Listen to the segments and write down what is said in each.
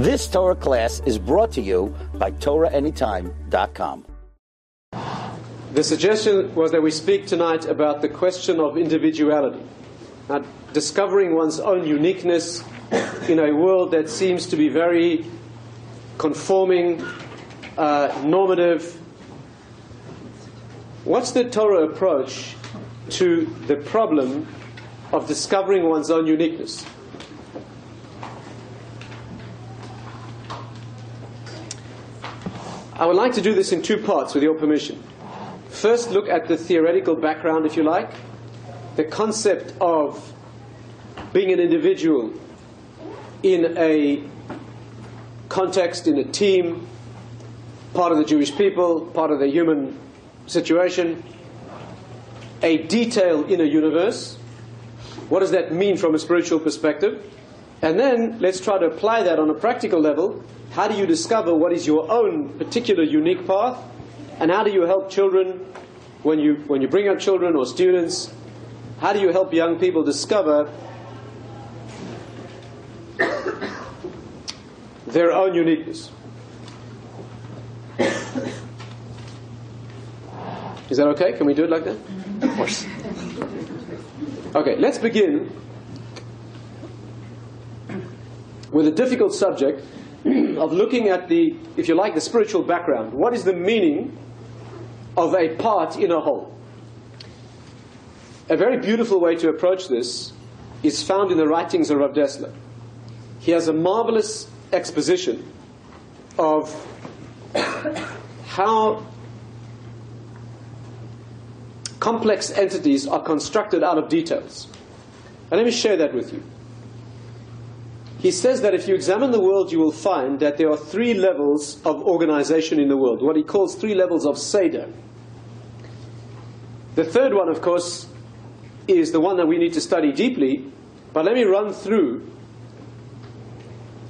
This Torah class is brought to you by TorahAnytime.com. The suggestion was that we speak tonight about the question of individuality. Now, discovering one's own uniqueness in a world that seems to be very conforming, uh, normative. What's the Torah approach to the problem of discovering one's own uniqueness? I would like to do this in two parts with your permission. First, look at the theoretical background, if you like, the concept of being an individual in a context, in a team, part of the Jewish people, part of the human situation, a detail in a universe. What does that mean from a spiritual perspective? And then let's try to apply that on a practical level. How do you discover what is your own particular unique path? And how do you help children when you, when you bring up children or students? How do you help young people discover their own uniqueness? Is that okay? Can we do it like that? Of course. Okay, let's begin with a difficult subject of looking at the, if you like, the spiritual background. What is the meaning of a part in a whole? A very beautiful way to approach this is found in the writings of Rav Dessler. He has a marvelous exposition of how complex entities are constructed out of details. And let me share that with you. He says that if you examine the world, you will find that there are three levels of organization in the world, what he calls three levels of Seder. The third one, of course, is the one that we need to study deeply, but let me run through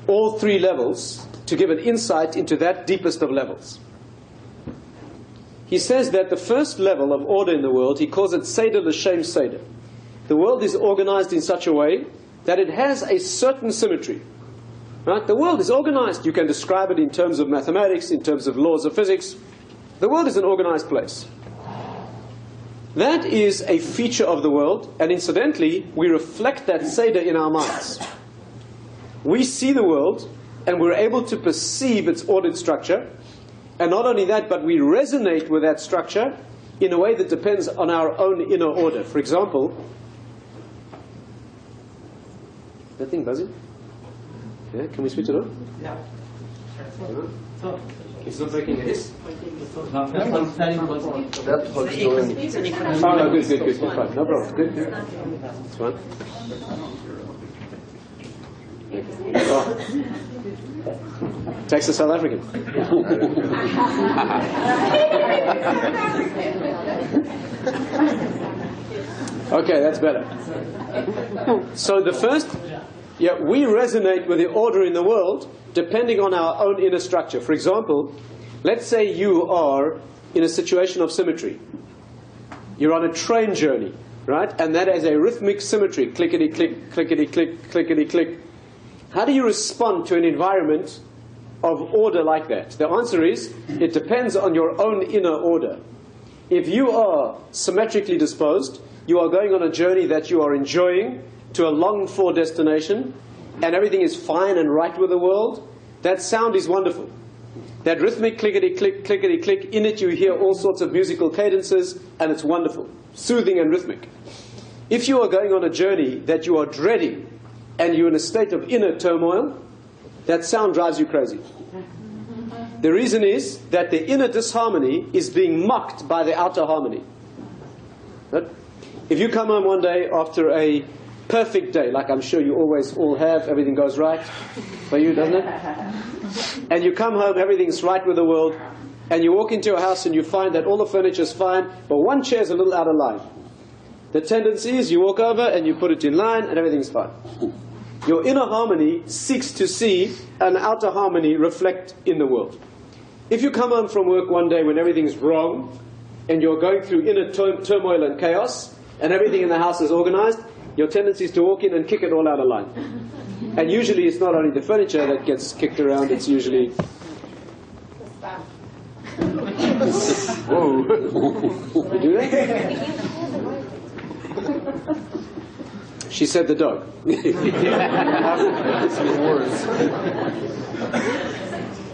all three levels to give an insight into that deepest of levels. He says that the first level of order in the world, he calls it Seder L'Shem Seder. The world is organized in such a way that it has a certain symmetry. Right? The world is organized. You can describe it in terms of mathematics, in terms of laws of physics. The world is an organized place. That is a feature of the world, and incidentally, we reflect that Seder in our minds. We see the world, and we're able to perceive its ordered structure, and not only that, but we resonate with that structure in a way that depends on our own inner order. For example, that thing buzzing? Yeah, can we switch it on? Yeah. It's not breaking it. That's what's doing. Oh, no, good, good, good, good, fine. No problem. Good, good. It's fine. Oh. Texas South African. okay, that's better. So the first, yeah, we resonate with the order in the world depending on our own inner structure. For example, let's say you are in a situation of symmetry. You're on a train journey, right? And that has a rhythmic symmetry clickety click, clickety click, clickety click. How do you respond to an environment of order like that? The answer is it depends on your own inner order. If you are symmetrically disposed, you are going on a journey that you are enjoying to a longed for destination, and everything is fine and right with the world, that sound is wonderful. That rhythmic clickety click, clickety click, in it you hear all sorts of musical cadences, and it's wonderful, soothing and rhythmic. If you are going on a journey that you are dreading, and you're in a state of inner turmoil, that sound drives you crazy. The reason is that the inner disharmony is being mocked by the outer harmony. If you come home one day after a perfect day, like I'm sure you always all have, everything goes right for you, doesn't it? And you come home, everything's right with the world, and you walk into a house and you find that all the furniture's fine, but one chair's a little out of line. The tendency is you walk over and you put it in line and everything's fine. Your inner harmony seeks to see an outer harmony reflect in the world. If you come home from work one day when everything's wrong and you're going through inner tur- turmoil and chaos and everything in the house is organized, your tendency is to walk in and kick it all out of line. And usually it's not only the furniture that gets kicked around, it's usually. Whoa. you do that? She said the dog.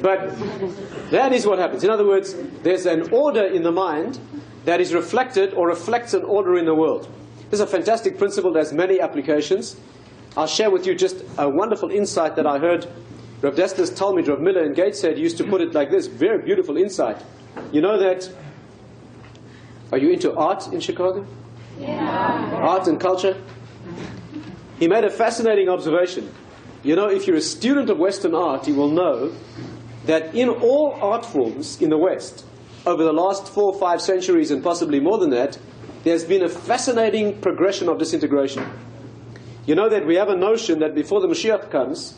but that is what happens. In other words, there's an order in the mind that is reflected or reflects an order in the world. This is a fantastic principle that has many applications. I'll share with you just a wonderful insight that I heard Rav Destas told me, Rav Miller and Gateshead used to put it like this, very beautiful insight. You know that, are you into art in Chicago? Yeah. Art and culture? He made a fascinating observation. You know, if you're a student of Western art, you will know that in all art forms in the West, over the last four or five centuries and possibly more than that, there's been a fascinating progression of disintegration. You know that we have a notion that before the Mashiach comes,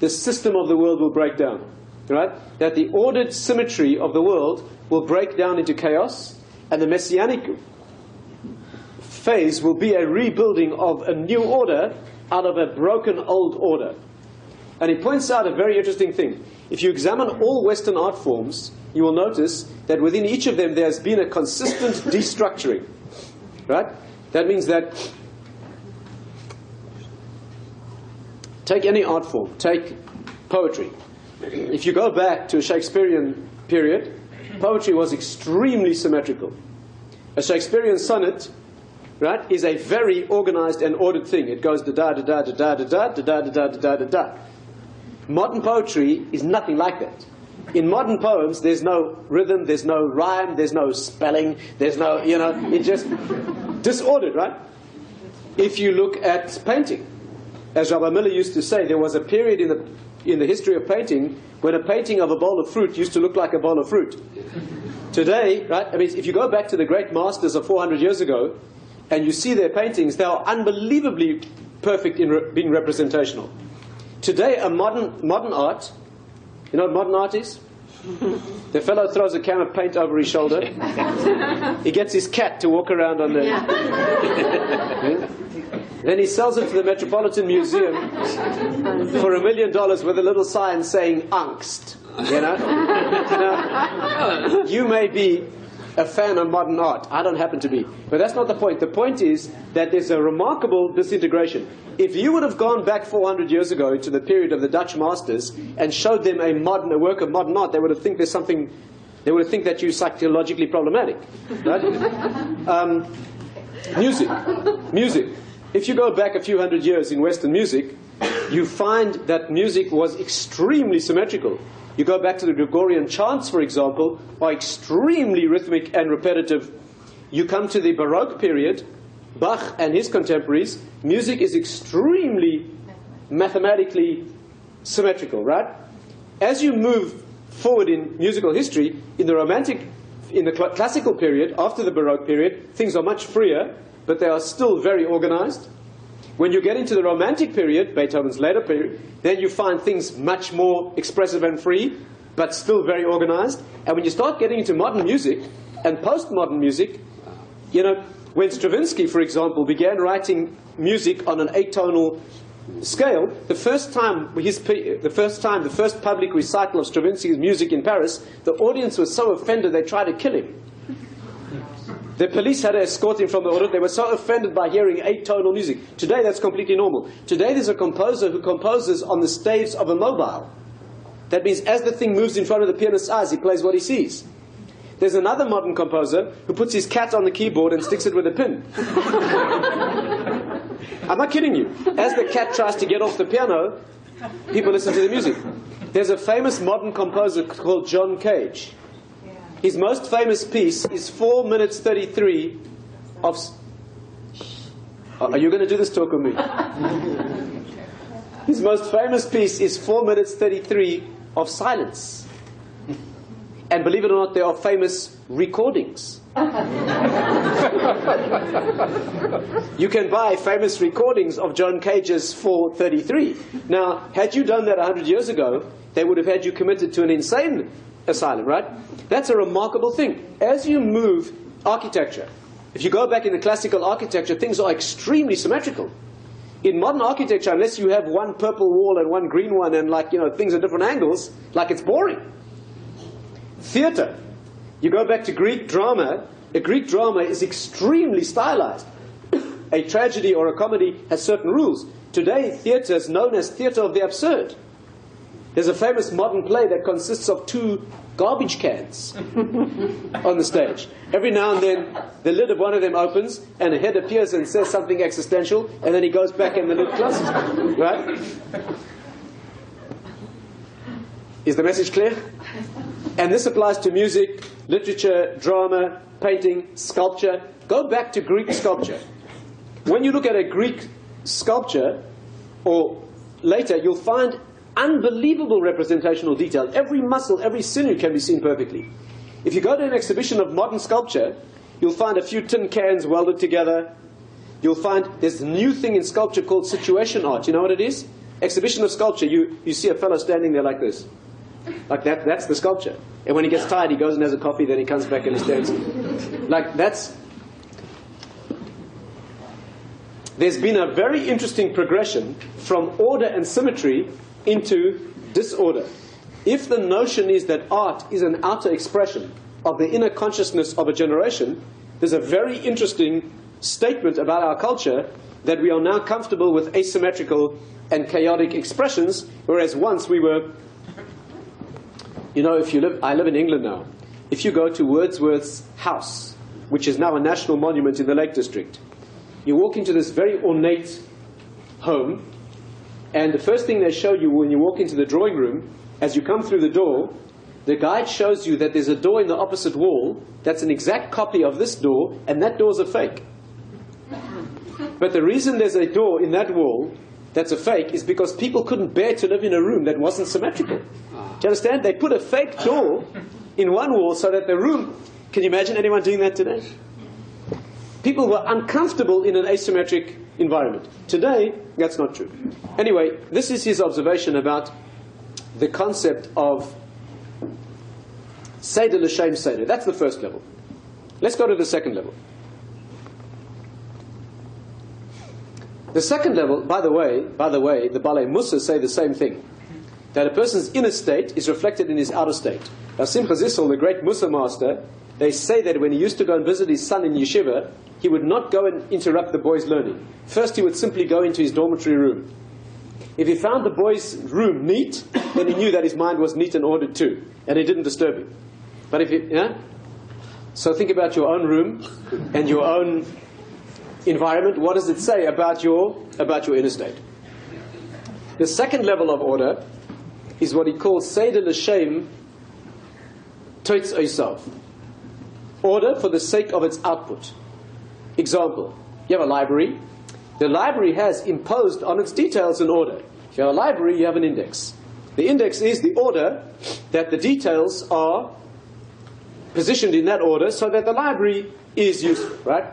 the system of the world will break down. Right? That the ordered symmetry of the world will break down into chaos, and the messianic phase will be a rebuilding of a new order out of a broken old order. And he points out a very interesting thing. If you examine all Western art forms, you will notice that within each of them there's been a consistent destructuring. Right? That means that take any art form, take poetry. If you go back to a Shakespearean period, poetry was extremely symmetrical. A Shakespearean sonnet right, is a very organized and ordered thing. It goes da da da da da da da da da da da da da da. Modern poetry is nothing like that. In modern poems, there's no rhythm, there's no rhyme, there's no spelling, there's no, you know, it's just disordered, right? If you look at painting, as Rabbi Miller used to say, there was a period in the, in the history of painting when a painting of a bowl of fruit used to look like a bowl of fruit. Today, right, I mean, if you go back to the great masters of 400 years ago, and you see their paintings, they are unbelievably perfect in re- being representational. Today, a modern, modern art, you know what modern art is? The fellow throws a can of paint over his shoulder. He gets his cat to walk around on the. Yeah? Then he sells it to the Metropolitan Museum for a million dollars with a little sign saying angst. You know? Now, you may be a fan of modern art. I don't happen to be. But that's not the point. The point is that there's a remarkable disintegration. If you would have gone back 400 years ago to the period of the Dutch masters and showed them a modern a work of modern art, they would have think there's something. They would have think that you're psychologically problematic. Right? Um, music, music. If you go back a few hundred years in Western music, you find that music was extremely symmetrical. You go back to the Gregorian chants, for example, are extremely rhythmic and repetitive. You come to the Baroque period, Bach and his contemporaries, music is extremely mathematically symmetrical, right? As you move forward in musical history, in the Romantic, in the cl- classical period, after the Baroque period, things are much freer, but they are still very organized. When you get into the Romantic period, Beethoven's later period, then you find things much more expressive and free, but still very organized. And when you start getting into modern music and postmodern music, you know, when Stravinsky, for example, began writing music on an atonal scale, the first time his, the first time, the first public recital of Stravinsky's music in Paris, the audience was so offended they tried to kill him. The police had to escort him from the order. They were so offended by hearing atonal music. Today, that's completely normal. Today, there's a composer who composes on the staves of a mobile. That means as the thing moves in front of the pianist's eyes, he plays what he sees. There's another modern composer who puts his cat on the keyboard and sticks it with a pin. I'm not kidding you. As the cat tries to get off the piano, people listen to the music. There's a famous modern composer called John Cage. His most famous piece is 4 minutes 33 of. Oh, are you going to do this talk with me? His most famous piece is 4 minutes 33 of silence. And believe it or not, there are famous recordings. you can buy famous recordings of John Cage's 433. Now, had you done that 100 years ago, they would have had you committed to an insane asylum, right? That's a remarkable thing. As you move architecture, if you go back in the classical architecture, things are extremely symmetrical. In modern architecture, unless you have one purple wall and one green one and like, you know, things at different angles, like it's boring. Theater. You go back to Greek drama, a Greek drama is extremely stylized. a tragedy or a comedy has certain rules. Today, theater is known as theater of the absurd. There's a famous modern play that consists of two garbage cans on the stage. Every now and then, the lid of one of them opens, and a head appears and says something existential, and then he goes back and the lid closes. Right? Is the message clear? And this applies to music, literature, drama, painting, sculpture. Go back to Greek sculpture. When you look at a Greek sculpture, or later, you'll find unbelievable representational detail. Every muscle, every sinew can be seen perfectly. If you go to an exhibition of modern sculpture, you'll find a few tin cans welded together. You'll find there's a new thing in sculpture called situation art. You know what it is? Exhibition of sculpture, you, you see a fellow standing there like this. Like that, that's the sculpture. And when he gets tired, he goes and has a coffee, then he comes back and he stands. Like that's. There's been a very interesting progression from order and symmetry into disorder. If the notion is that art is an outer expression of the inner consciousness of a generation, there's a very interesting statement about our culture that we are now comfortable with asymmetrical and chaotic expressions, whereas once we were. You know, if you live, I live in England now. If you go to Wordsworth's house, which is now a national monument in the Lake District, you walk into this very ornate home and the first thing they show you when you walk into the drawing room, as you come through the door, the guide shows you that there's a door in the opposite wall that's an exact copy of this door, and that door's a fake. But the reason there's a door in that wall that's a fake is because people couldn't bear to live in a room that wasn't symmetrical. Do you understand? They put a fake door in one wall so that the room. Can you imagine anyone doing that today? People were uncomfortable in an asymmetric environment. Today, that's not true. Anyway, this is his observation about the concept of Seder L'Shem Seder. That's the first level. Let's go to the second level. The second level, by the way, by the way, the Baalei Mussar say the same thing. That a person's inner state is reflected in his outer state. Now Simcha Zissel, the great Mussar master, they say that when he used to go and visit his son in yeshiva, he would not go and interrupt the boy's learning. First, he would simply go into his dormitory room. If he found the boy's room neat, then he knew that his mind was neat and ordered too, and it didn't disturb him. But if it, yeah? So think about your own room and your own environment. What does it say about your, about your inner state? The second level of order is what he calls Seder L'Shem Toitz Oisav. Order for the sake of its output. Example, you have a library. The library has imposed on its details an order. If you have a library, you have an index. The index is the order that the details are positioned in that order so that the library is useful, right?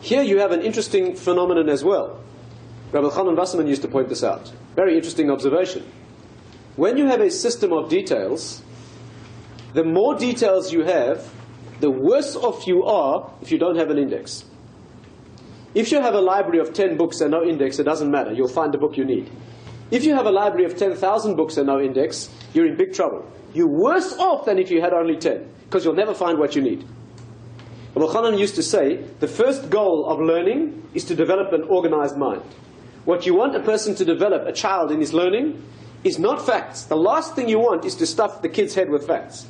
Here you have an interesting phenomenon as well. Rabbi Elchanan Wasserman used to point this out. Very interesting observation. When you have a system of details, the more details you have, the worse off you are if you don't have an index. If you have a library of 10 books and no index, it doesn't matter. You'll find the book you need. If you have a library of 10,000 books and no index, you're in big trouble. You're worse off than if you had only 10, because you'll never find what you need. Reb Elchanan used to say, the first goal of learning is to develop an organized mind. What you want a person to develop, a child in his learning, is not facts. The last thing you want is to stuff the kid's head with facts.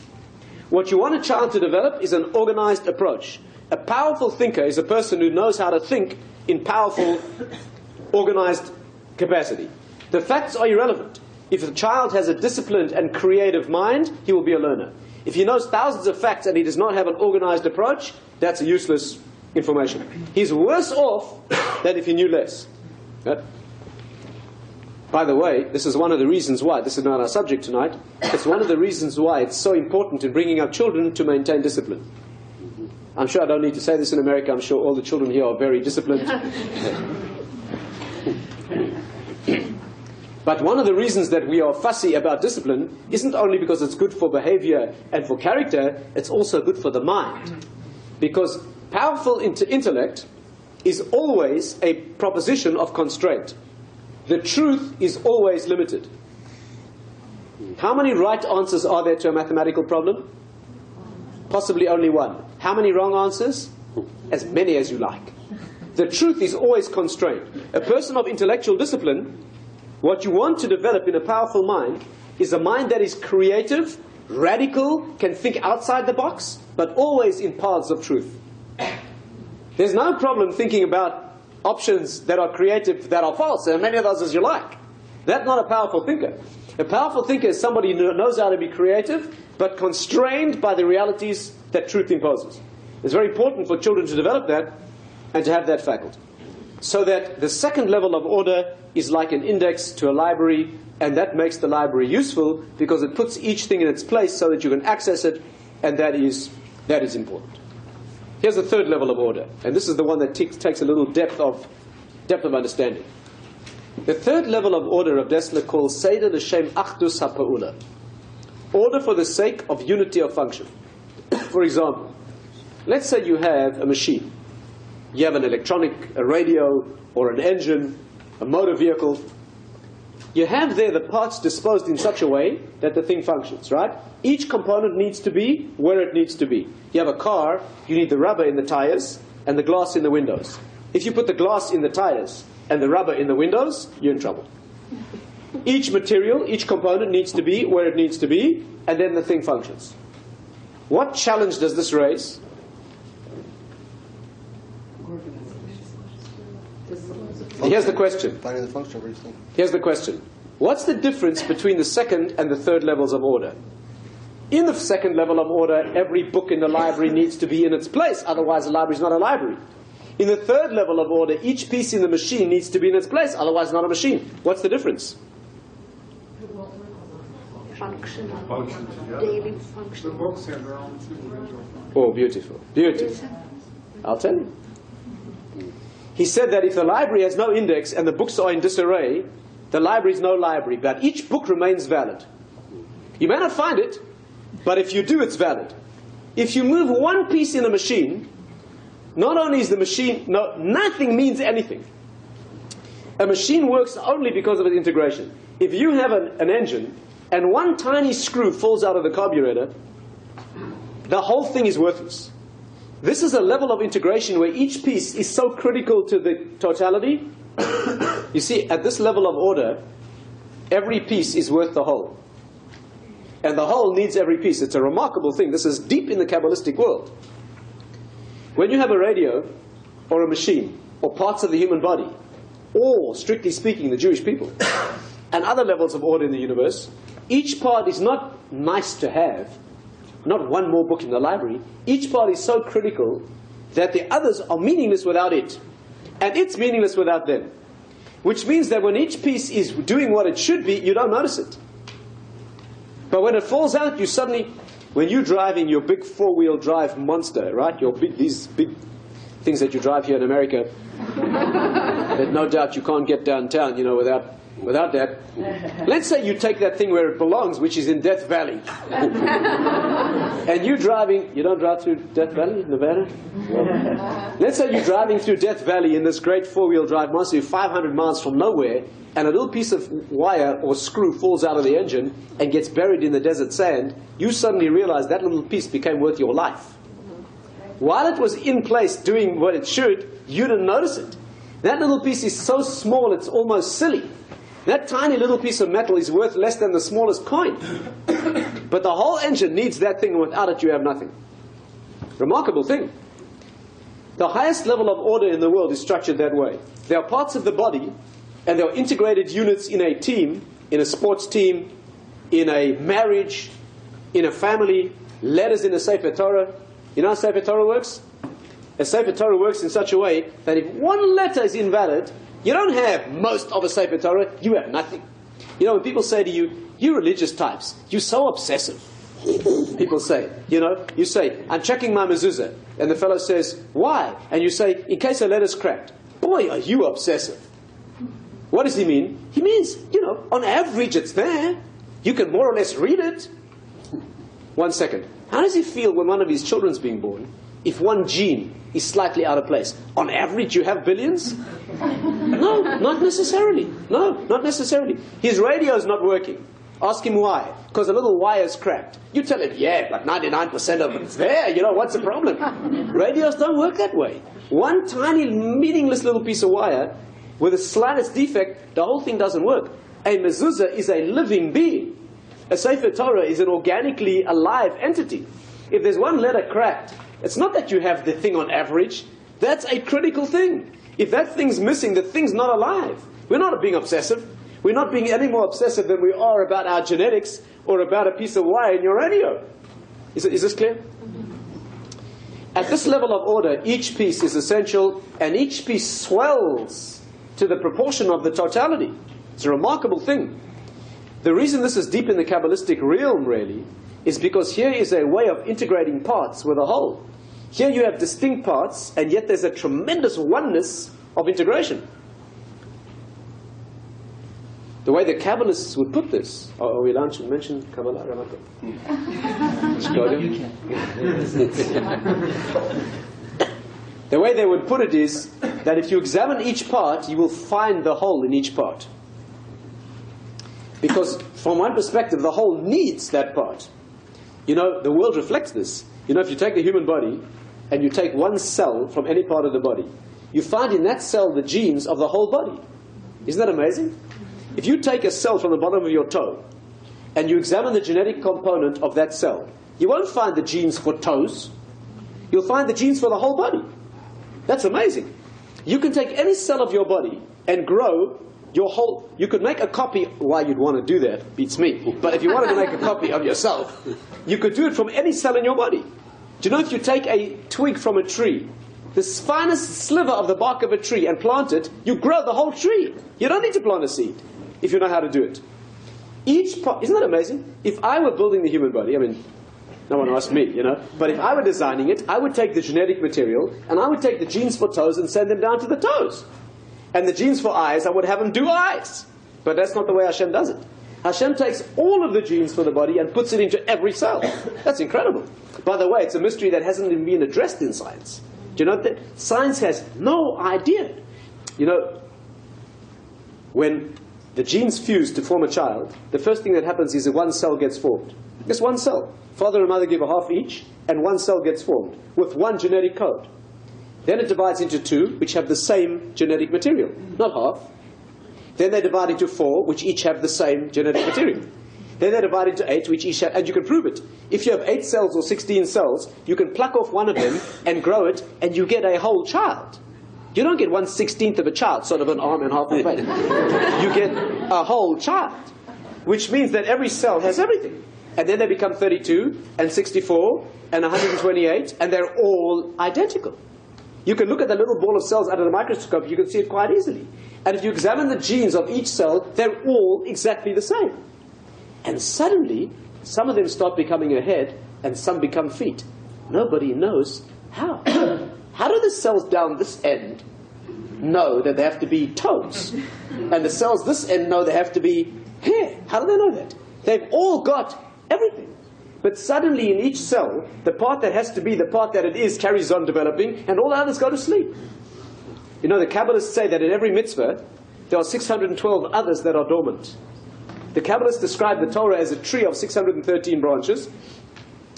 What you want a child to develop is an organized approach. A powerful thinker is a person who knows how to think in powerful, organized capacity. The facts are irrelevant. If a child has a disciplined and creative mind, he will be a learner. If he knows thousands of facts and he does not have an organized approach, that's a useless information. He's worse off than if he knew less. By the way, this is one of the reasons why, this is not our subject tonight, it's one of the reasons why it's so important in bringing up children to maintain discipline. I'm sure I don't need to say this in America. I'm sure all the children here are very disciplined. but one of the reasons that we are fussy about discipline isn't only because it's good for behavior and for character, it's also good for the mind. Because powerful intellect is always a proposition of constraint. The truth is always limited. How many right answers are there to a mathematical problem? Possibly only one. How many wrong answers? As many as you like. The truth is always constrained. A person of intellectual discipline, what you want to develop in a powerful mind is a mind that is creative, radical, can think outside the box, but always in paths of truth. There's no problem thinking about options that are creative that are false, and many of those as you like. That's not a powerful thinker. A powerful thinker is somebody who knows how to be creative, but constrained by the realities that truth imposes. It's very important for children to develop that and to have that faculty. So that the second level of order is like an index to a library, and that makes the library useful because it puts each thing in its place so that you can access it, and that is, that is important. Here's the third level of order, and this is the one that t- takes a little depth of, depth of understanding. The third level of order of Dessler calls Seder L'Shem Achdus HaPa'ula. Order for the sake of unity of function. For example, let's say you have a machine. You have an electronic, a radio, or an engine, a motor vehicle. You have there the parts disposed in such a way that the thing functions, right? Each component needs to be where it needs to be. You have a car, you need the rubber in the tires and the glass in the windows. If you put the glass in the tires and the rubber in the windows, you're in trouble. Each material, each component needs to be where it needs to be, and then the thing functions. What challenge does this raise? Here's the question. Finding the function of each thing. Here's the question. What's the difference between the second and the third levels of order? In the second level of order, every book in the library needs to be in its place, otherwise the library is not a library. In the third level of order, each piece in the machine needs to be in its place, otherwise not a machine. What's the difference? Functional, Functions, yeah. daily The books have their own supervision. Oh, beautiful. Beautiful. I'll tell you. He said that if the library has no index and the books are in disarray, the library is no library, but each book remains valid. You may not find it, but if you do, it's valid. If you move one piece in a machine, not only is the machine, no, nothing means anything. A machine works only because of its integration. If you have an, an engine and one tiny screw falls out of the carburetor, the whole thing is worthless. This is a level of integration where each piece is so critical to the totality. you see, at this level of order, every piece is worth the whole. And the whole needs every piece. It's a remarkable thing. This is deep in the Kabbalistic world. When you have a radio, or a machine, or parts of the human body, or, strictly speaking, the Jewish people, and other levels of order in the universe, each part is not nice to have, not one more book in the library. Each part is so critical that the others are meaningless without it, and it's meaningless without them. Which means that when each piece is doing what it should be, you don't notice it. But when it falls out, you suddenly, when you're driving your big four-wheel drive monster, right? Your big, these big things that you drive here in America, that no doubt you can't get downtown, you know, without without that. Let's say you take that thing where it belongs, which is in Death Valley, and you're driving. You don't drive through Death Valley, Nevada. Let's say you're driving through Death Valley in this great four-wheel drive monster, you're 500 miles from nowhere, and a little piece of wire or screw falls out of the engine and gets buried in the desert sand. You suddenly realize that little piece became worth your life. While it was in place doing what it should, you didn't notice it. That little piece is so small it's almost silly. That tiny little piece of metal is worth less than the smallest coin. but the whole engine needs that thing, and without it, you have nothing. Remarkable thing. The highest level of order in the world is structured that way. There are parts of the body, and there are integrated units in a team, in a sports team, in a marriage, in a family, letters in a Sefer Torah. You know how Sefer Torah works? A Sefer Torah works in such a way that if one letter is invalid, you don't have most of a Sefer Torah, you have nothing. You know, when people say to you, you religious types, you're so obsessive. People say, you know, you say, I'm checking my mezuzah. And the fellow says, why? And you say, in case a letter's cracked. Boy, are you obsessive. What does he mean? He means, you know, on average it's there. You can more or less read it. One second. How does he feel when one of his children's being born if one gene is slightly out of place? On average, you have billions? No, not necessarily. No, not necessarily. His radio is not working. Ask him why. Because a little wire's cracked. You tell him, yeah, but 99% of it's there. You know, what's the problem? Radios don't work that way. One tiny, meaningless little piece of wire with the slightest defect, the whole thing doesn't work. A mezuzah is a living being. A Sefer Torah is an organically alive entity. If there's one letter cracked, it's not that you have the thing on average. That's a critical thing. If that thing's missing, the thing's not alive. We're not being obsessive. We're not being any more obsessive than we are about our genetics or about a piece of wire in your radio. Is, is this clear? Mm-hmm. At this level of order, each piece is essential and each piece swells to the proportion of the totality. It's a remarkable thing. The reason this is deep in the Kabbalistic realm, really, is because here is a way of integrating parts with a whole. Here you have distinct parts, and yet there's a tremendous oneness of integration. The way the Kabbalists would put this, are we allowed to mention Kabbalah? Ramata? Mm. the way they would put it is that if you examine each part, you will find the whole in each part. Because from one perspective, the whole needs that part. You know, the world reflects this. You know, if you take the human body and you take one cell from any part of the body, you find in that cell the genes of the whole body. Isn't that amazing? If you take a cell from the bottom of your toe and you examine the genetic component of that cell, you won't find the genes for toes. You'll find the genes for the whole body. That's amazing. You can take any cell of your body and grow your whole. You could make a copy. Why you'd want to do that beats me. But if you wanted to make a copy of yourself, you could do it from any cell in your body. Do you know if you take a twig from a tree, the finest sliver of the bark of a tree, and plant it, you grow the whole tree. You don't need to plant a seed if you know how to do it. Each part, isn't that amazing? If I were building the human body, I mean, no one asked me, you know, but if I were designing it, I would take the genetic material and I would take the genes for toes and send them down to the toes. And the genes for eyes, I would have them do eyes. But that's not the way Hashem does it. Hashem takes all of the genes for the body and puts it into every cell. That's incredible. By the way, it's a mystery that hasn't even been addressed in science. Do you know that science has no idea? You know, when the genes fuse to form a child, the first thing that happens is that one cell gets formed. Just one cell. Father and mother give a half each, and one cell gets formed with one genetic code. Then it divides into two, which have the same genetic material, not half. Then they divide into four, which each have the same genetic material. Then they divide into eight, which each have, and you can prove it. If you have eight cells or 16 cells, you can pluck off one of them and grow it, and you get a whole child. You don't get one sixteenth of a child, sort of an arm and half a face. you get a whole child, which means that every cell has everything. And then they become 32 and 64 and 128, and they're all identical. You can look at the little ball of cells under the microscope, you can see it quite easily. And if you examine the genes of each cell, they're all exactly the same. And suddenly, some of them start becoming a head, and some become feet. Nobody knows how. How do the cells down this end know that they have to be toes? And the cells this end know they have to be hair. How do they know that? They've all got everything. But suddenly in each cell, the part that has to be the part that it is carries on developing, and all the others go to sleep. You know, the Kabbalists say that in every mitzvah, there are 612 others that are dormant. The Kabbalists describe the Torah as a tree of 613 branches,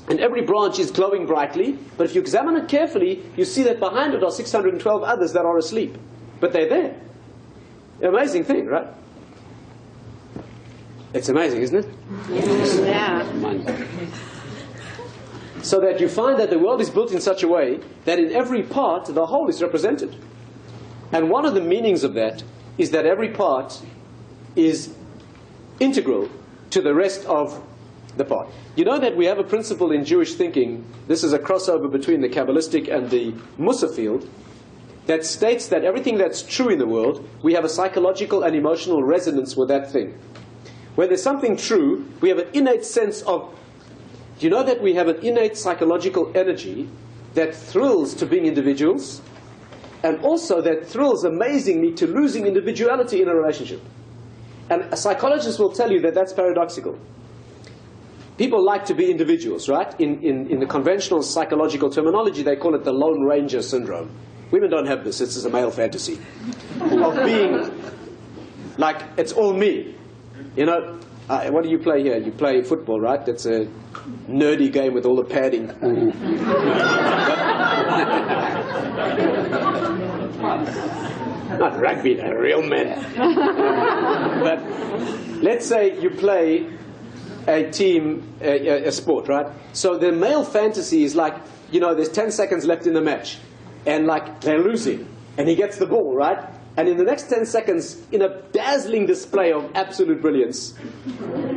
and every branch is glowing brightly, but if you examine it carefully, you see that behind it are 612 others that are asleep. But they're there. Amazing thing, right? It's amazing, isn't it? Yeah. So that you find that the world is built in such a way that in every part the whole is represented. And one of the meanings of that is that every part is integral to the rest of the part. You know that we have a principle in Jewish thinking, this is a crossover between the Kabbalistic and the Mussar field, that states that everything that's true in the world, we have a psychological and emotional resonance with that thing. When there's something true, we have an innate sense of. Do you know that we have an innate psychological energy that thrills to being individuals, and also that thrills amazingly to losing individuality in a relationship? And a psychologist will tell you that that's paradoxical. people like to be individuals, right? In, in, in the conventional psychological terminology, they call it the Lone Ranger syndrome. Women don't have this, this is a male fantasy. of being like, it's all me. You know, uh, what do you play here? You play football, right? That's a nerdy game with all the padding. Not rugby, they're real men. but let's say you play a team, a, a, sport, right? So the male fantasy is like, you know, there's 10 seconds left in the match, and like they're losing, and he gets the ball, right? And in the next 10 seconds, in a dazzling display of absolute brilliance,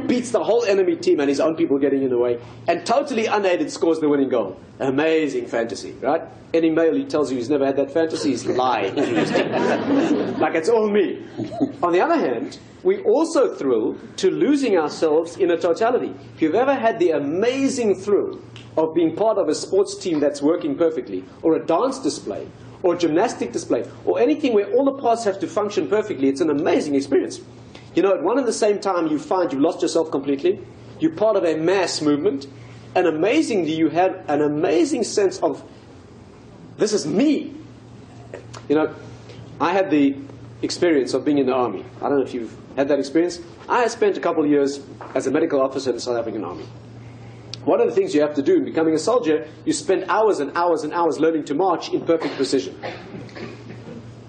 beats the whole enemy team and his own people getting in the way, and totally unaided scores the winning goal. Amazing fantasy, right? Any male who tells you he's never had that fantasy is lying. like it's all me. On the other hand, we also thrill to losing ourselves in a totality. If you've ever had the amazing thrill of being part of a sports team that's working perfectly, or a dance display, or gymnastic display, or anything where all the parts have to function perfectly, it's an amazing experience. You know, at one and the same time, you find you've lost yourself completely, you're part of a mass movement, and amazingly, you have an amazing sense of, this is me. You know, I had the experience of being in the army. I don't know if you've had that experience. I spent a couple of years as a medical officer in the South African Army. One of the things you have to do in becoming a soldier, you spend hours and hours and hours learning to march in perfect precision.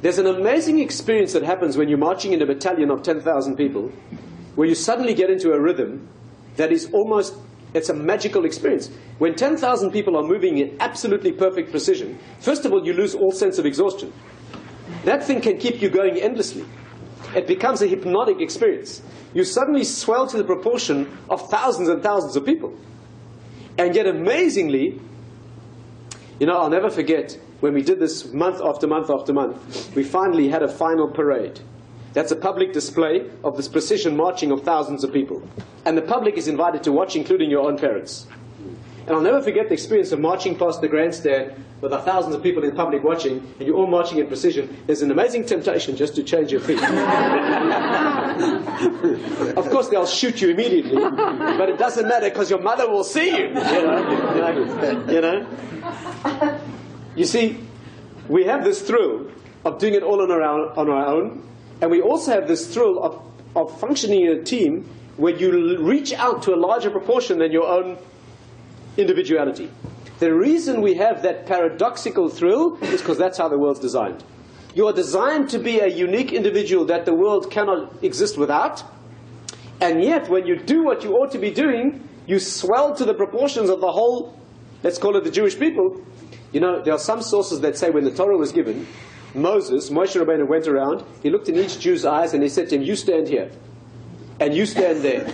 There's an amazing experience that happens when you're marching in a battalion of 10,000 people, where you suddenly get into a rhythm that is almost, it's a magical experience. When 10,000 people are moving in absolutely perfect precision, first of all, you lose all sense of exhaustion. That thing can keep you going endlessly. It becomes a hypnotic experience. You suddenly swell to the proportion of thousands and thousands of people. And yet, amazingly, you know, I'll never forget when we did this month after month after month, we finally had a final parade. That's a public display of this precision marching of thousands of people. And the public is invited to watch, including your own parents. And I'll never forget the experience of marching past the grandstand with the thousands of people in public watching, and you're all marching in precision. There's an amazing temptation just to change your feet. of course, they'll shoot you immediately, but it doesn't matter because your mother will see you. You know, you know. You see, we have this thrill of doing it all on our, on our own, and we also have this thrill of, of functioning in a team where you reach out to a larger proportion than your own individuality. The reason we have that paradoxical thrill is because that's how the world's designed. You are designed to be a unique individual that the world cannot exist without, and yet when you do what you ought to be doing, you swell to the proportions of the whole, let's call it the Jewish people. You know, there are some sources that say when the Torah was given, Moses, Moshe Rabbeinu went around, he looked in each Jew's eyes and he said to him, You stand here, and you stand there.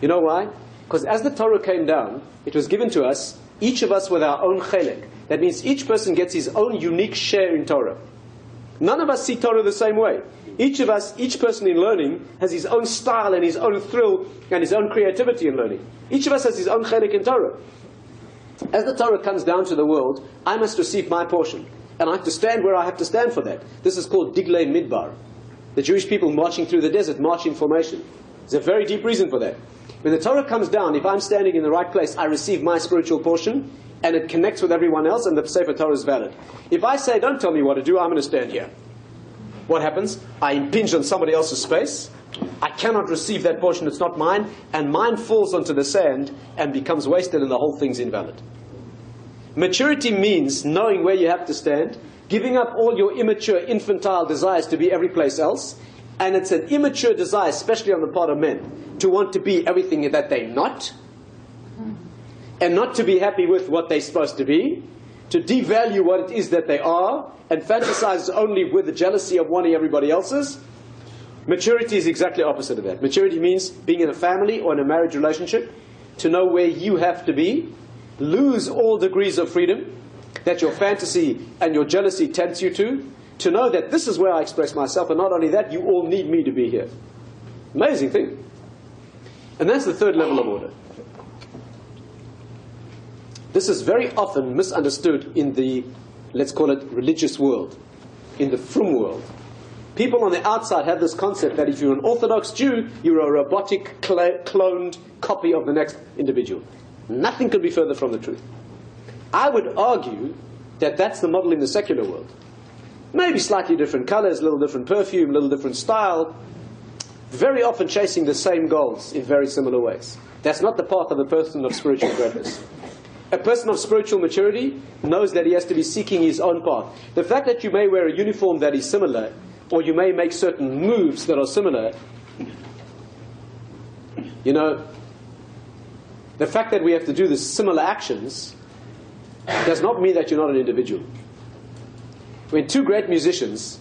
You know why? Because as the Torah came down, it was given to us, each of us with our own chelek. That means each person gets his own unique share in Torah. None of us see Torah the same way. Each of us, each person in learning, has his own style and his own thrill and his own creativity in learning. Each of us has his own chelek in Torah. As the Torah comes down to the world, I must receive my portion. And I have to stand where I have to stand for that. This is called Diglei Midbar. The Jewish people marching through the desert, march in formation. There's a very deep reason for that. When the Torah comes down, if I'm standing in the right place, I receive my spiritual portion, and it connects with everyone else, and the Sefer Torah is valid. If I say, don't tell me what to do, I'm going to stand here. What happens? I impinge on somebody else's space. I cannot receive that portion, it's not mine, and mine falls onto the sand and becomes wasted, and the whole thing's invalid. Maturity means knowing where you have to stand, giving up all your immature, infantile desires to be every place else, and it's an immature desire, especially on the part of men, to want to be everything that they're not, and not to be happy with what they're supposed to be, to devalue what it is that they are, and fantasize only with the jealousy of wanting everybody else's. Maturity is exactly opposite of that. Maturity means being in a family or in a marriage relationship, to know where you have to be, lose all degrees of freedom that your fantasy and your jealousy tempts you to, to know that this is where I express myself, and not only that, you all need me to be here. Amazing thing. And that's the third level of order. This is very often misunderstood in the, let's call it, religious world, in the frum world. People on the outside have this concept that if you're an Orthodox Jew, you're a robotic, cl- cloned copy of the next individual. Nothing could be further from the truth. I would argue that that's the model in the secular world. Maybe slightly different colors, a little different perfume, a little different style, very often chasing the same goals in very similar ways. That's not the path of a person of spiritual greatness. A person of spiritual maturity knows that he has to be seeking his own path. The fact that you may wear a uniform that is similar, or you may make certain moves that are similar, you know, the fact that we have to do the similar actions does not mean that you're not an individual. When two great musicians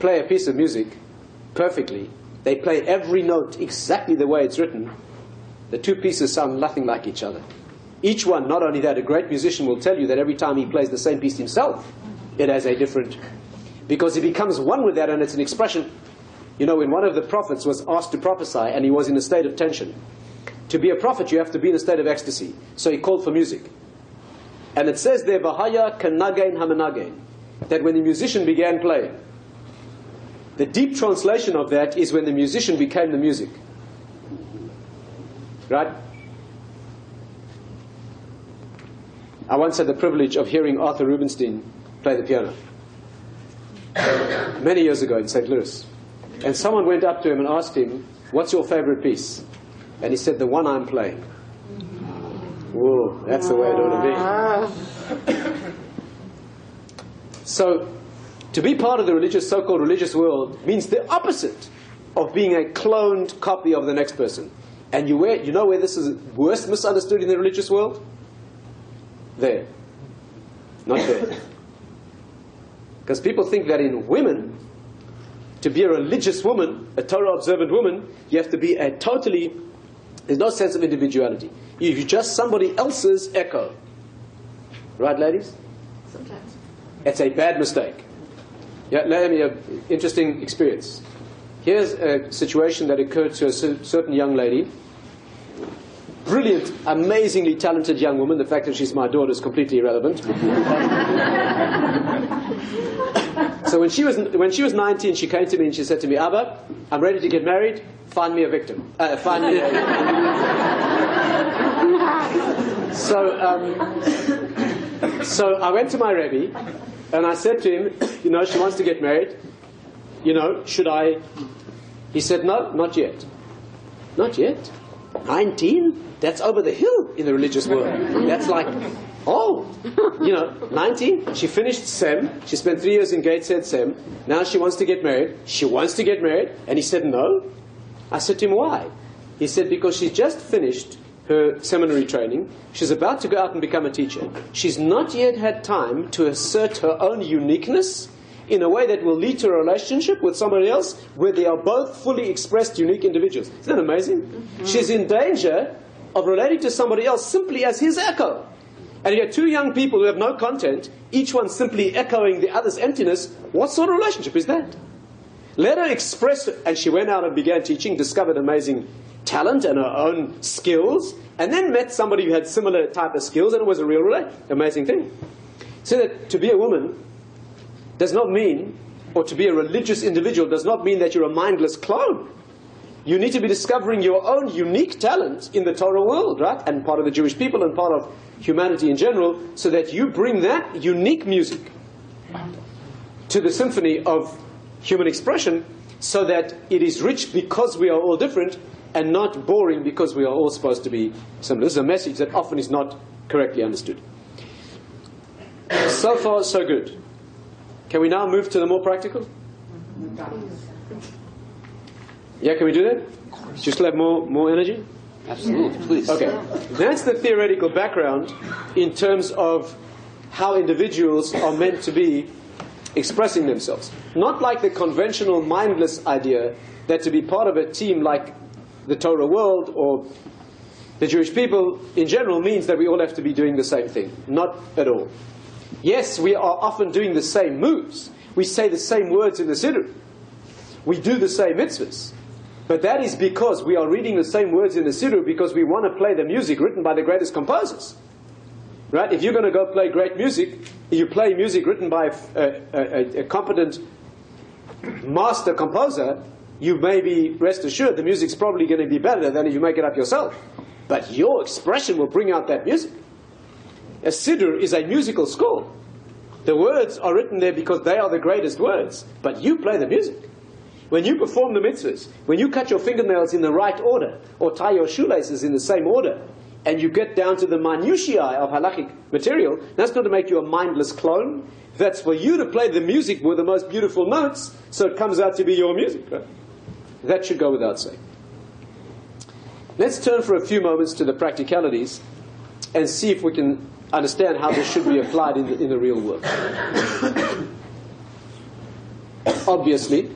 play a piece of music perfectly, they play every note exactly the way it's written, the two pieces sound nothing like each other. Each one, not only that, a great musician will tell you that every time he plays the same piece himself, it has a different. Because he becomes one with that and it's an expression. You know, when one of the prophets was asked to prophesy and he was in a state of tension, to be a prophet you have to be in a state of ecstasy. So he called for music. And it says there, Vahaya kanagain hamanagain, that when the musician began playing, the deep translation of that is when the musician became the music. Right? I once had the privilege of hearing Arthur Rubinstein play the piano many years ago in St. Louis. And someone went up to him and asked him, What's your favorite piece? And he said, The one I'm playing. Whoa, that's the way it ought to be. Ah. So, to be part of the religious, so-called religious world means the opposite of being a cloned copy of the next person. And you, where, you know where this is worst misunderstood in the religious world? There. Not there. Because people think that in women, to be a religious woman, a Torah observant woman, you have to be a totally, there's no sense of individuality. You're just somebody else's echo. Right, ladies? Sometimes. It's a bad mistake. Yeah, let me an interesting experience. Here's a situation that occurred to a certain young lady. Brilliant, amazingly talented young woman. The fact that she's my daughter is completely irrelevant. so when she was when she was 19, she came to me and she said to me, "Abba, I'm ready to get married. Find me a victim. Uh, find me." A... so. Um, so I went to my Rebbe and I said to him, you know, she wants to get married. You know, should I? He said, no, not yet. Not yet. 19? That's over the hill in the religious world. That's like, oh, you know, 19. She finished SEM. She spent three years in Gateshead SEM. Now she wants to get married. She wants to get married. And he said, no. I said to him, why? He said, because she's just finished her seminary training. She's about to go out and become a teacher. She's not yet had time to assert her own uniqueness in a way that will lead to a relationship with somebody else where they are both fully expressed unique individuals. Isn't that amazing? Mm-hmm. She's in danger of relating to somebody else simply as his echo. And you have two young people who have no content, each one simply echoing the other's emptiness. What sort of relationship is that? Let her express, it. and she went out and began teaching, discovered amazing talent and her own skills, and then met somebody who had similar type of skills, and it was a real amazing thing. So that to be a woman does not mean, or to be a religious individual does not mean that you're a mindless clone. You need to be discovering your own unique talent in the Torah world, right? And part of the Jewish people and part of humanity in general, so that you bring that unique music to the symphony of human expression so that it is rich because we are all different and not boring because we are all supposed to be similar. This is a message that often is not correctly understood. So far, so good. Can we now move to the more practical? Yeah, can we do that? Just have more, more energy? Absolutely, please. Okay. That's the theoretical background in terms of how individuals are meant to be expressing themselves. Not like the conventional mindless idea that to be part of a team like the Torah world or the Jewish people in general means that we all have to be doing the same thing. Not at all. Yes, we are often doing the same moves. We say the same words in the Siddur. We do the same mitzvahs. But that is because we are reading the same words in the Siddur because we want to play the music written by the greatest composers. Right? If you're going to go play great music, you play music written by a, a, a, a competent master composer, you may be rest assured the music's probably going to be better than if you make it up yourself. But your expression will bring out that music. A siddur is a musical score. The words are written there because they are the greatest words, but you play the music. When you perform the mitzvahs, when you cut your fingernails in the right order, or tie your shoelaces in the same order, and you get down to the minutiae of halachic material, that's not to make you a mindless clone. That's for you to play the music with the most beautiful notes, so it comes out to be your music. Right? That should go without saying. Let's turn for a few moments to the practicalities and see if we can understand how this should be applied in the, in the real world. Obviously,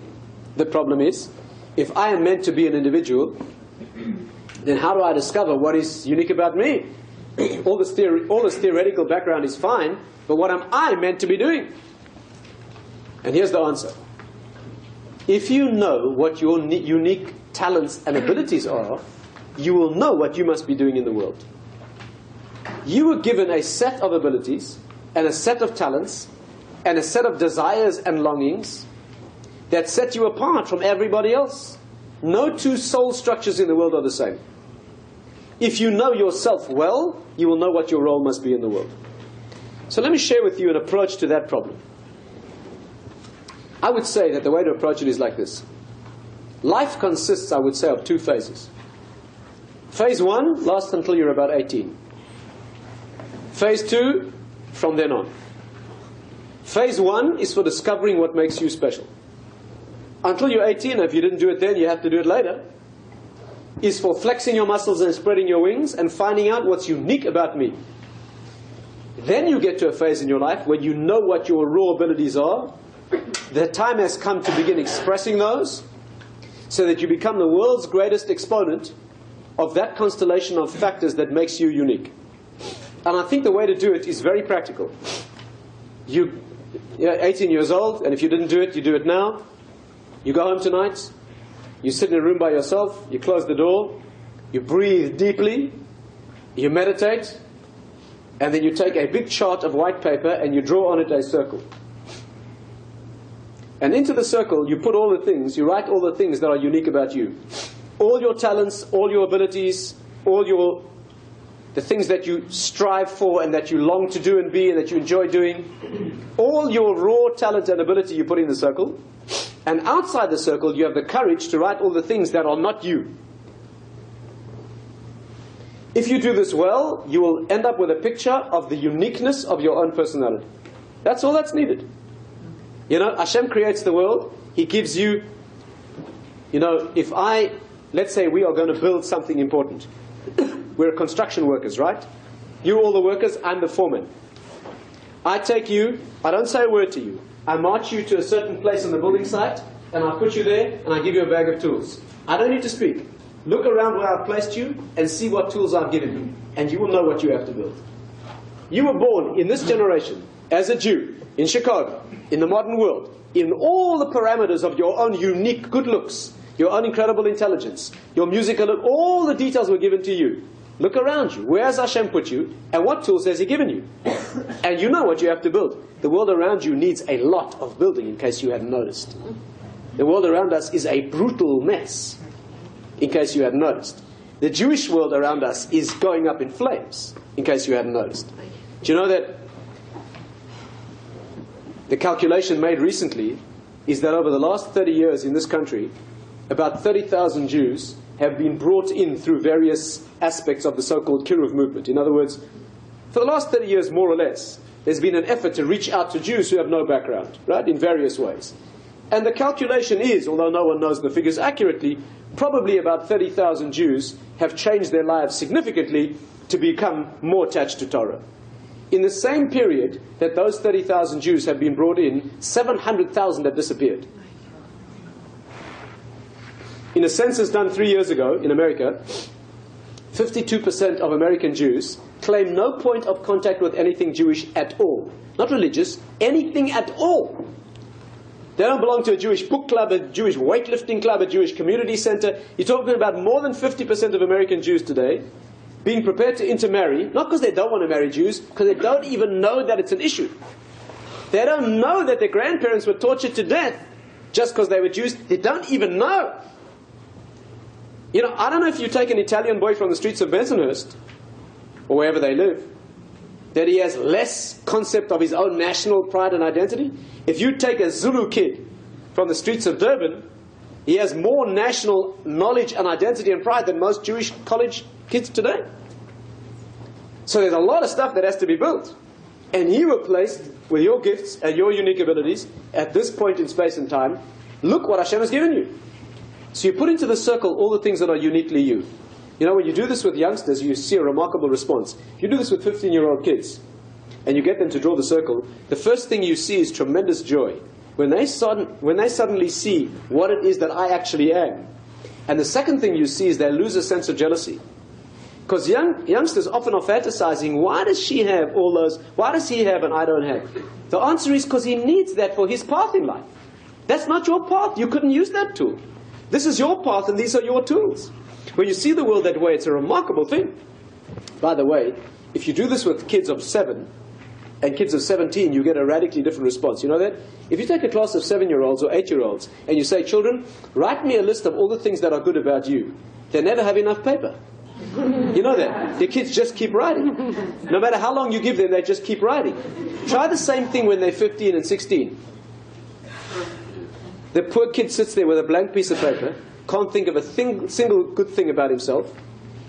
the problem is if I am meant to be an individual, then how do I discover what is unique about me? all, this theory, all this theoretical background is fine, but what am I meant to be doing? And here's the answer. If you know what your unique talents and abilities are, you will know what you must be doing in the world. You were given a set of abilities and a set of talents and a set of desires and longings that set you apart from everybody else. No two soul structures in the world are the same. If you know yourself well, you will know what your role must be in the world. So let me share with you an approach to that problem. I would say that the way to approach it is like this. Life consists, I would say, of two phases. Phase one lasts until you're about 18. Phase two, from then on. Phase one is for discovering what makes you special. Until you're 18, if you didn't do it then, you have to do it later. Is for flexing your muscles and spreading your wings and finding out what's unique about me. Then you get to a phase in your life when you know what your raw abilities are. The time has come to begin expressing those so that you become the world's greatest exponent of that constellation of factors that makes you unique. And I think the way to do it is very practical. You, you're 18 years old, and if you didn't do it, you do it now. You go home tonight, you sit in a room by yourself, you close the door, you breathe deeply, you meditate, and then you take a big chart of white paper and you draw on it a circle. And into the circle, you put all the things, you write all the things that are unique about you. All your talents, all your abilities, all your the things that you strive for and that you long to do and be and that you enjoy doing. All your raw talent and ability you put in the circle. And outside the circle, you have the courage to write all the things that are not you. If you do this well, you will end up with a picture of the uniqueness of your own personality. That's all that's needed. You know, Hashem creates the world. He gives you, you know, if I, let's say we are going to build something important. We're construction workers, right? You're all the workers, I'm the foreman. I take you, I don't say a word to you. I march you to a certain place on the building site, and I put you there, and I give you a bag of tools. I don't need to speak. Look around where I've placed you and see what tools I've given you, and you will know what you have to build. You were born in this generation as a Jew in Chicago, in the modern world, in all the parameters of your own unique good looks, your own incredible intelligence, your musical, all the details were given to you. Look around you. Where has Hashem put you? And what tools has He given you? and you know what you have to build. The world around you needs a lot of building, in case you hadn't noticed. The world around us is a brutal mess, in case you hadn't noticed. The Jewish world around us is going up in flames, in case you hadn't noticed. Do you know that the calculation made recently is that over the last 30 years in this country, about 30,000 Jews have been brought in through various aspects of the so-called Kiruv movement. In other words, for the last 30 years, more or less, there's been an effort to reach out to Jews who have no background, right, in various ways. And the calculation is, although no one knows the figures accurately, probably about 30,000 Jews have changed their lives significantly to become more attached to Torah. In the same period that those 30,000 Jews have been brought in, 700,000 have disappeared. In a census done three years ago in America, 52% of American Jews claim no point of contact with anything Jewish at all. Not religious, anything at all. They don't belong to a Jewish book club, a Jewish weightlifting club, a Jewish community center. You're talking about more than 50% of American Jews today being prepared to intermarry, not because they don't want to marry Jews, because they don't even know that it's an issue. They don't know that their grandparents were tortured to death just because they were Jews. They don't even know. You know, I don't know if you take an Italian boy from the streets of Bensonhurst, or wherever they live, that he has less concept of his own national pride and identity. If you take a Zulu kid from the streets of Durban, he has more national knowledge and identity and pride than most Jewish college kids today. So there's a lot of stuff that has to be built. And you were placed with your gifts and your unique abilities at this point in space and time. Look what Hashem has given you. So you put into the circle all the things that are uniquely you. You know, when you do this with youngsters, you see a remarkable response. If you do this with 15 year old kids and you get them to draw the circle, the first thing you see is tremendous joy. When they, sudden, when they suddenly see what it is that I actually am. And the second thing you see is they lose a sense of jealousy. Because young, youngsters often are fantasizing, why does she have all those, why does he have and I don't have? The answer is because he needs that for his path in life. That's not your path. You couldn't use that tool. This is your path and these are your tools. When you see the world that way, it's a remarkable thing. By the way, if you do this with kids of seven and kids of 17, you get a radically different response. You know that? If you take a class of seven year olds or eight year olds and you say, children, write me a list of all the things that are good about you, they never have enough paper. You know that? The kids just keep writing. No matter how long you give them, they just keep writing. Try the same thing when they're 15 and 16. The poor kid sits there with a blank piece of paper, can't think of a thing, single good thing about himself,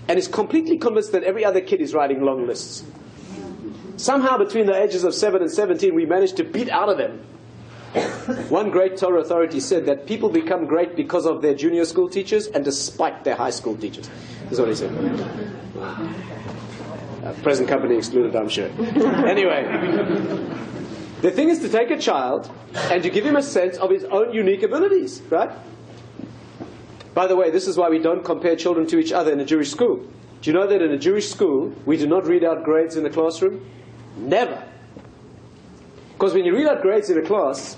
and is completely convinced that every other kid is writing long lists. Somehow, between the ages of 7 and 17, we managed to beat out of them. One great Torah authority said that people become great because of their junior school teachers and despite their high school teachers. That's what he said. Uh, present company excluded, I'm sure. Anyway, the thing is to take a child and to give him a sense of his own unique abilities, right? By the way, this is why we don't compare children to each other in a Jewish school. Do you know that in a Jewish school, we do not read out grades in the classroom? Never. Because when you read out grades in a class,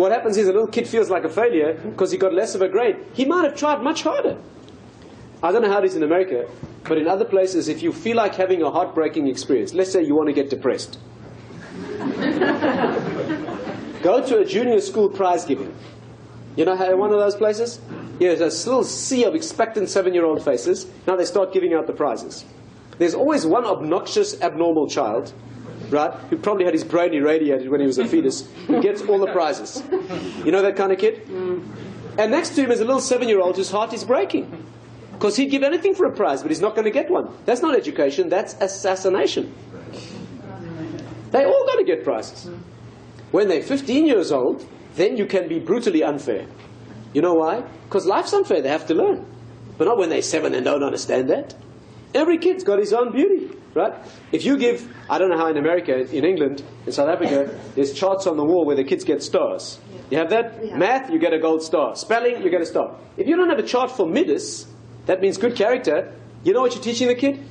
what happens is a little kid feels like a failure because he got less of a grade. He might have tried much harder. I don't know how it is in America, but in other places, if you feel like having a heartbreaking experience, let's say you want to get depressed, go to a junior school prize giving. You know how one of those places? Yeah, there's a little sea of expectant seven year old faces. Now they start giving out the prizes. There's always one obnoxious, abnormal child, right, who probably had his brain irradiated when he was a fetus, who gets all the prizes. You know that kind of kid? And next to him is a little seven year old whose heart is breaking. Because he'd give anything for a prize, but he's not going to get one. That's not education, that's assassination. They all got to get prizes. When they're 15 years old, then you can be brutally unfair. You know why? Because life's unfair, they have to learn. But not when they're seven and don't understand that. Every kid's got his own beauty, right? If you give, I don't know how in America, in England, in South Africa, there's charts on the wall where the kids get stars. You have that? Math, you get a gold star. Spelling, you get a star. If you don't have a chart for Midas, that means good character. You know what you're teaching the kid?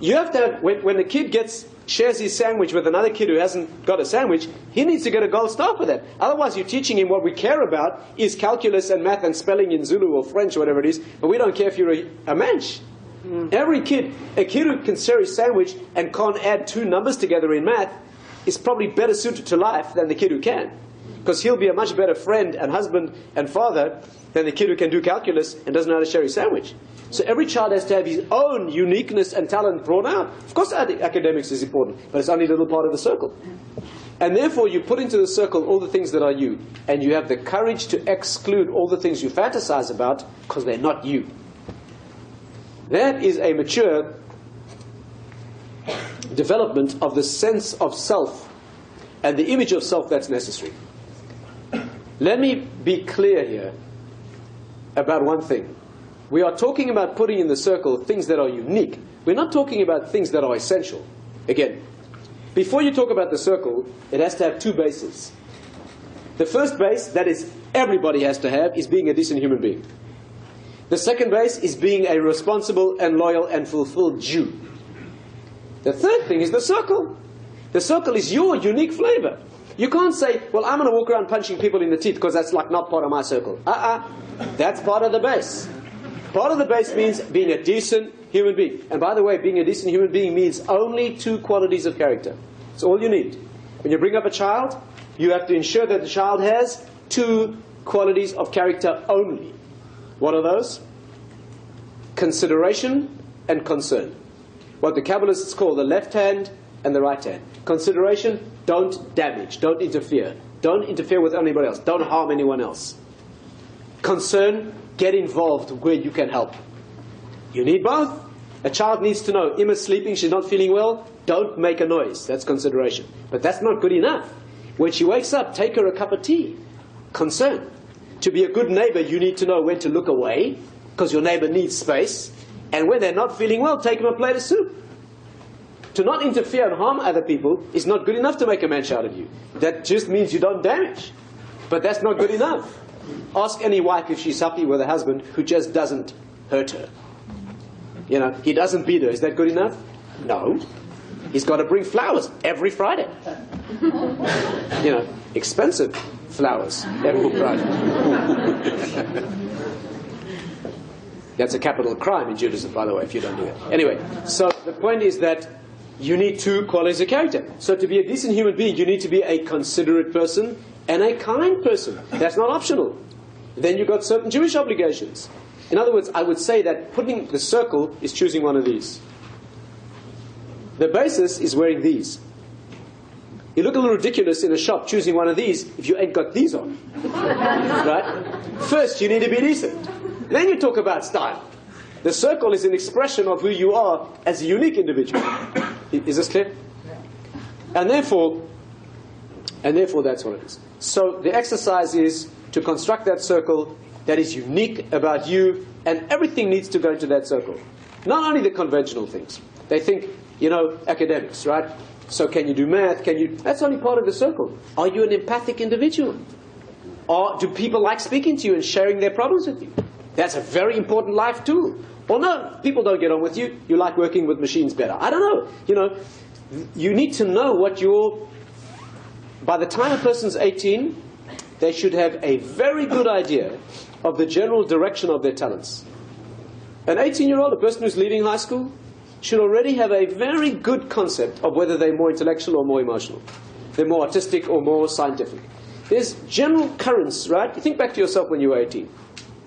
You have to have, when, when the kid gets, shares his sandwich with another kid who hasn't got a sandwich, he needs to get a gold star for that. Otherwise, you're teaching him what we care about is calculus and math and spelling in Zulu or French or whatever it is, but we don't care if you're a, a mensch. Mm-hmm. Every kid, a kid who can share his sandwich and can't add two numbers together in math is probably better suited to life than the kid who can. Because he'll be a much better friend and husband and father than the kid who can do calculus and doesn't know how to share his sandwich. So every child has to have his own uniqueness and talent brought out. Of course, ad- academics is important, but it's only a little part of the circle. And therefore, you put into the circle all the things that are you, and you have the courage to exclude all the things you fantasize about because they're not you. That is a mature development of the sense of self and the image of self that's necessary. Let me be clear here about one thing. We are talking about putting in the circle things that are unique. We're not talking about things that are essential. Again, before you talk about the circle, it has to have two bases. The first base, that is everybody has to have, is being a decent human being. The second base is being a responsible and loyal and fulfilled Jew. The third thing is the circle. The circle is your unique flavor. You can't say, well, I'm going to walk around punching people in the teeth because that's like not part of my circle. Uh-uh. That's part of the base. Part of the base means being a decent human being. And by the way, being a decent human being means only two qualities of character. It's all you need. When you bring up a child, you have to ensure that the child has two qualities of character only. What are those? Consideration and concern. What the Kabbalists call the left hand and the right hand. Consideration, don't damage, don't interfere. Don't interfere with anybody else. Don't harm anyone else. Concern, get involved where you can help. You need both. A child needs to know, Emma's sleeping, she's not feeling well, don't make a noise. That's consideration. But that's not good enough. When she wakes up, take her a cup of tea. Concern. To be a good neighbor, you need to know when to look away, because your neighbor needs space. And when they're not feeling well, take them a plate of soup. To not interfere and harm other people is not good enough to make a man out of you. That just means you don't damage. But that's not good enough. Ask any wife if she's happy with a husband who just doesn't hurt her. You know, he doesn't beat her. Is that good enough? No. He's got to bring flowers every Friday. You know, expensive flowers. That's a capital crime in Judaism, by the way, if you don't do it. Anyway, so the point is that you need two qualities of character. So to be a decent human being, you need to be a considerate person and a kind person. That's not optional. Then you've got certain Jewish obligations. In other words, I would say that putting the circle is choosing one of these. The basis is wearing these. You look a little ridiculous in a shop choosing one of these if you ain't got these on. right? First, you need to be decent. Then you talk about style. The circle is an expression of who you are as a unique individual. Is this clear? And therefore, and therefore that's what it is. So the exercise is to construct that circle that is unique about you, and everything needs to go into that circle. Not only the conventional things. They think, you know, academics, right? So can you do math? Can you? That's only part of the circle. Are you an empathic individual? Or do people like speaking to you and sharing their problems with you? That's a very important life tool. Or no, people don't get on with you. You like working with machines better. I don't know. You know, you need to know what your. By the time a person's 18, they should have a very good idea of the general direction of their talents. An 18 year old, a person who's leaving high school, should already have a very good concept of whether they're more intellectual or more emotional. They're more artistic or more scientific. There's general currents, right? You think back to yourself when you were 18.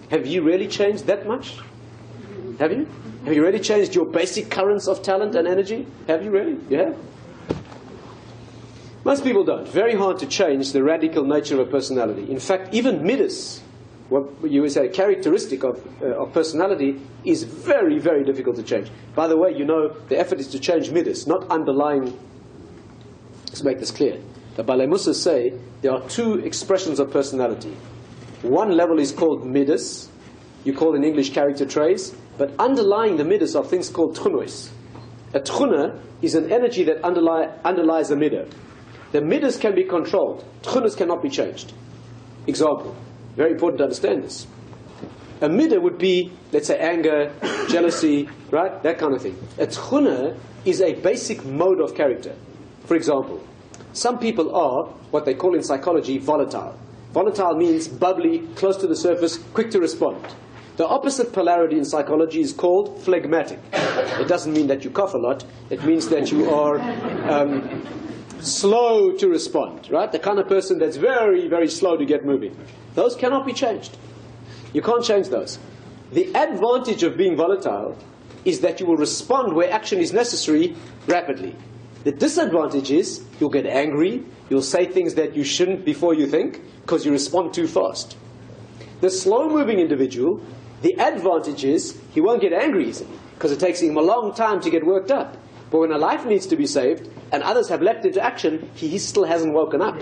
Have you really changed that much? Have you? Have you really changed your basic currents of talent and energy? Have you really? You have? Most people don't. Very hard to change the radical nature of a personality. In fact, even Midas, what you would say characteristic of, uh, of personality, is very, very difficult to change. By the way, you know the effort is to change Midas, not underlying. Let's make this clear. The Baalei Mussar say there are two expressions of personality. One level is called Midas, you call in English character traits, but underlying the Midas are things called tchunos. A tchuna is an energy that underlie, underlies a midah. The midas can be controlled. Tchunas cannot be changed. Example. Very important to understand this. A midah would be, let's say, anger, jealousy, right? That kind of thing. A tchuna is a basic mode of character. For example, some people are what they call in psychology volatile. Volatile means bubbly, close to the surface, quick to respond. The opposite polarity in psychology is called phlegmatic. It doesn't mean that you cough a lot. It means that you are um, slow to respond, right? The kind of person that's very, very slow to get moving. Those cannot be changed. You can't change those. The advantage of being volatile is that you will respond where action is necessary rapidly. The disadvantage is you'll get angry, you'll say things that you shouldn't before you think, because you respond too fast. The slow moving individual, the advantage is he won't get angry easily, because it takes him a long time to get worked up. But when a life needs to be saved and others have leapt into action, he still hasn't woken up.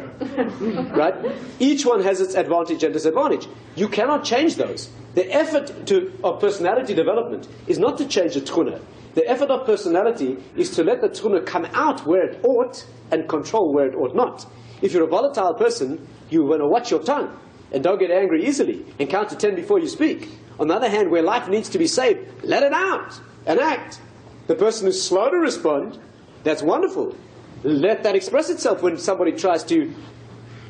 right? Each one has its advantage and disadvantage. You cannot change those. The effort to, of personality development is not to change the tchuna. The effort of personality is to let the tchuna come out where it ought and control where it ought not. If you're a volatile person, you want to watch your tongue and don't get angry easily and count to ten before you speak. On the other hand, where life needs to be saved, let it out and act. The person who's slow to respond, that's wonderful. Let that express itself when somebody tries to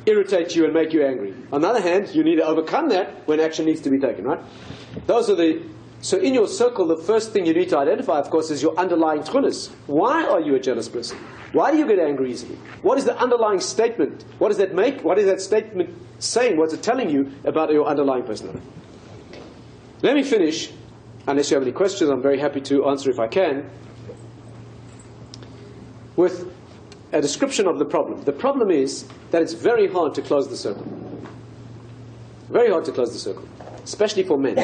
irritate you and make you angry. On the other hand, you need to overcome that when action needs to be taken, right? Those are the So in your circle, the first thing you need to identify, of course, is your underlying tchunas. Why are you a jealous person? Why do you get angry easily? What is the underlying statement? What does that make? What is that statement saying? What's it telling you about your underlying personality? Let me finish, unless you have any questions, I'm very happy to answer if I can, with a description of the problem. The problem is that it's very hard to close the circle. Very hard to close the circle, especially for men.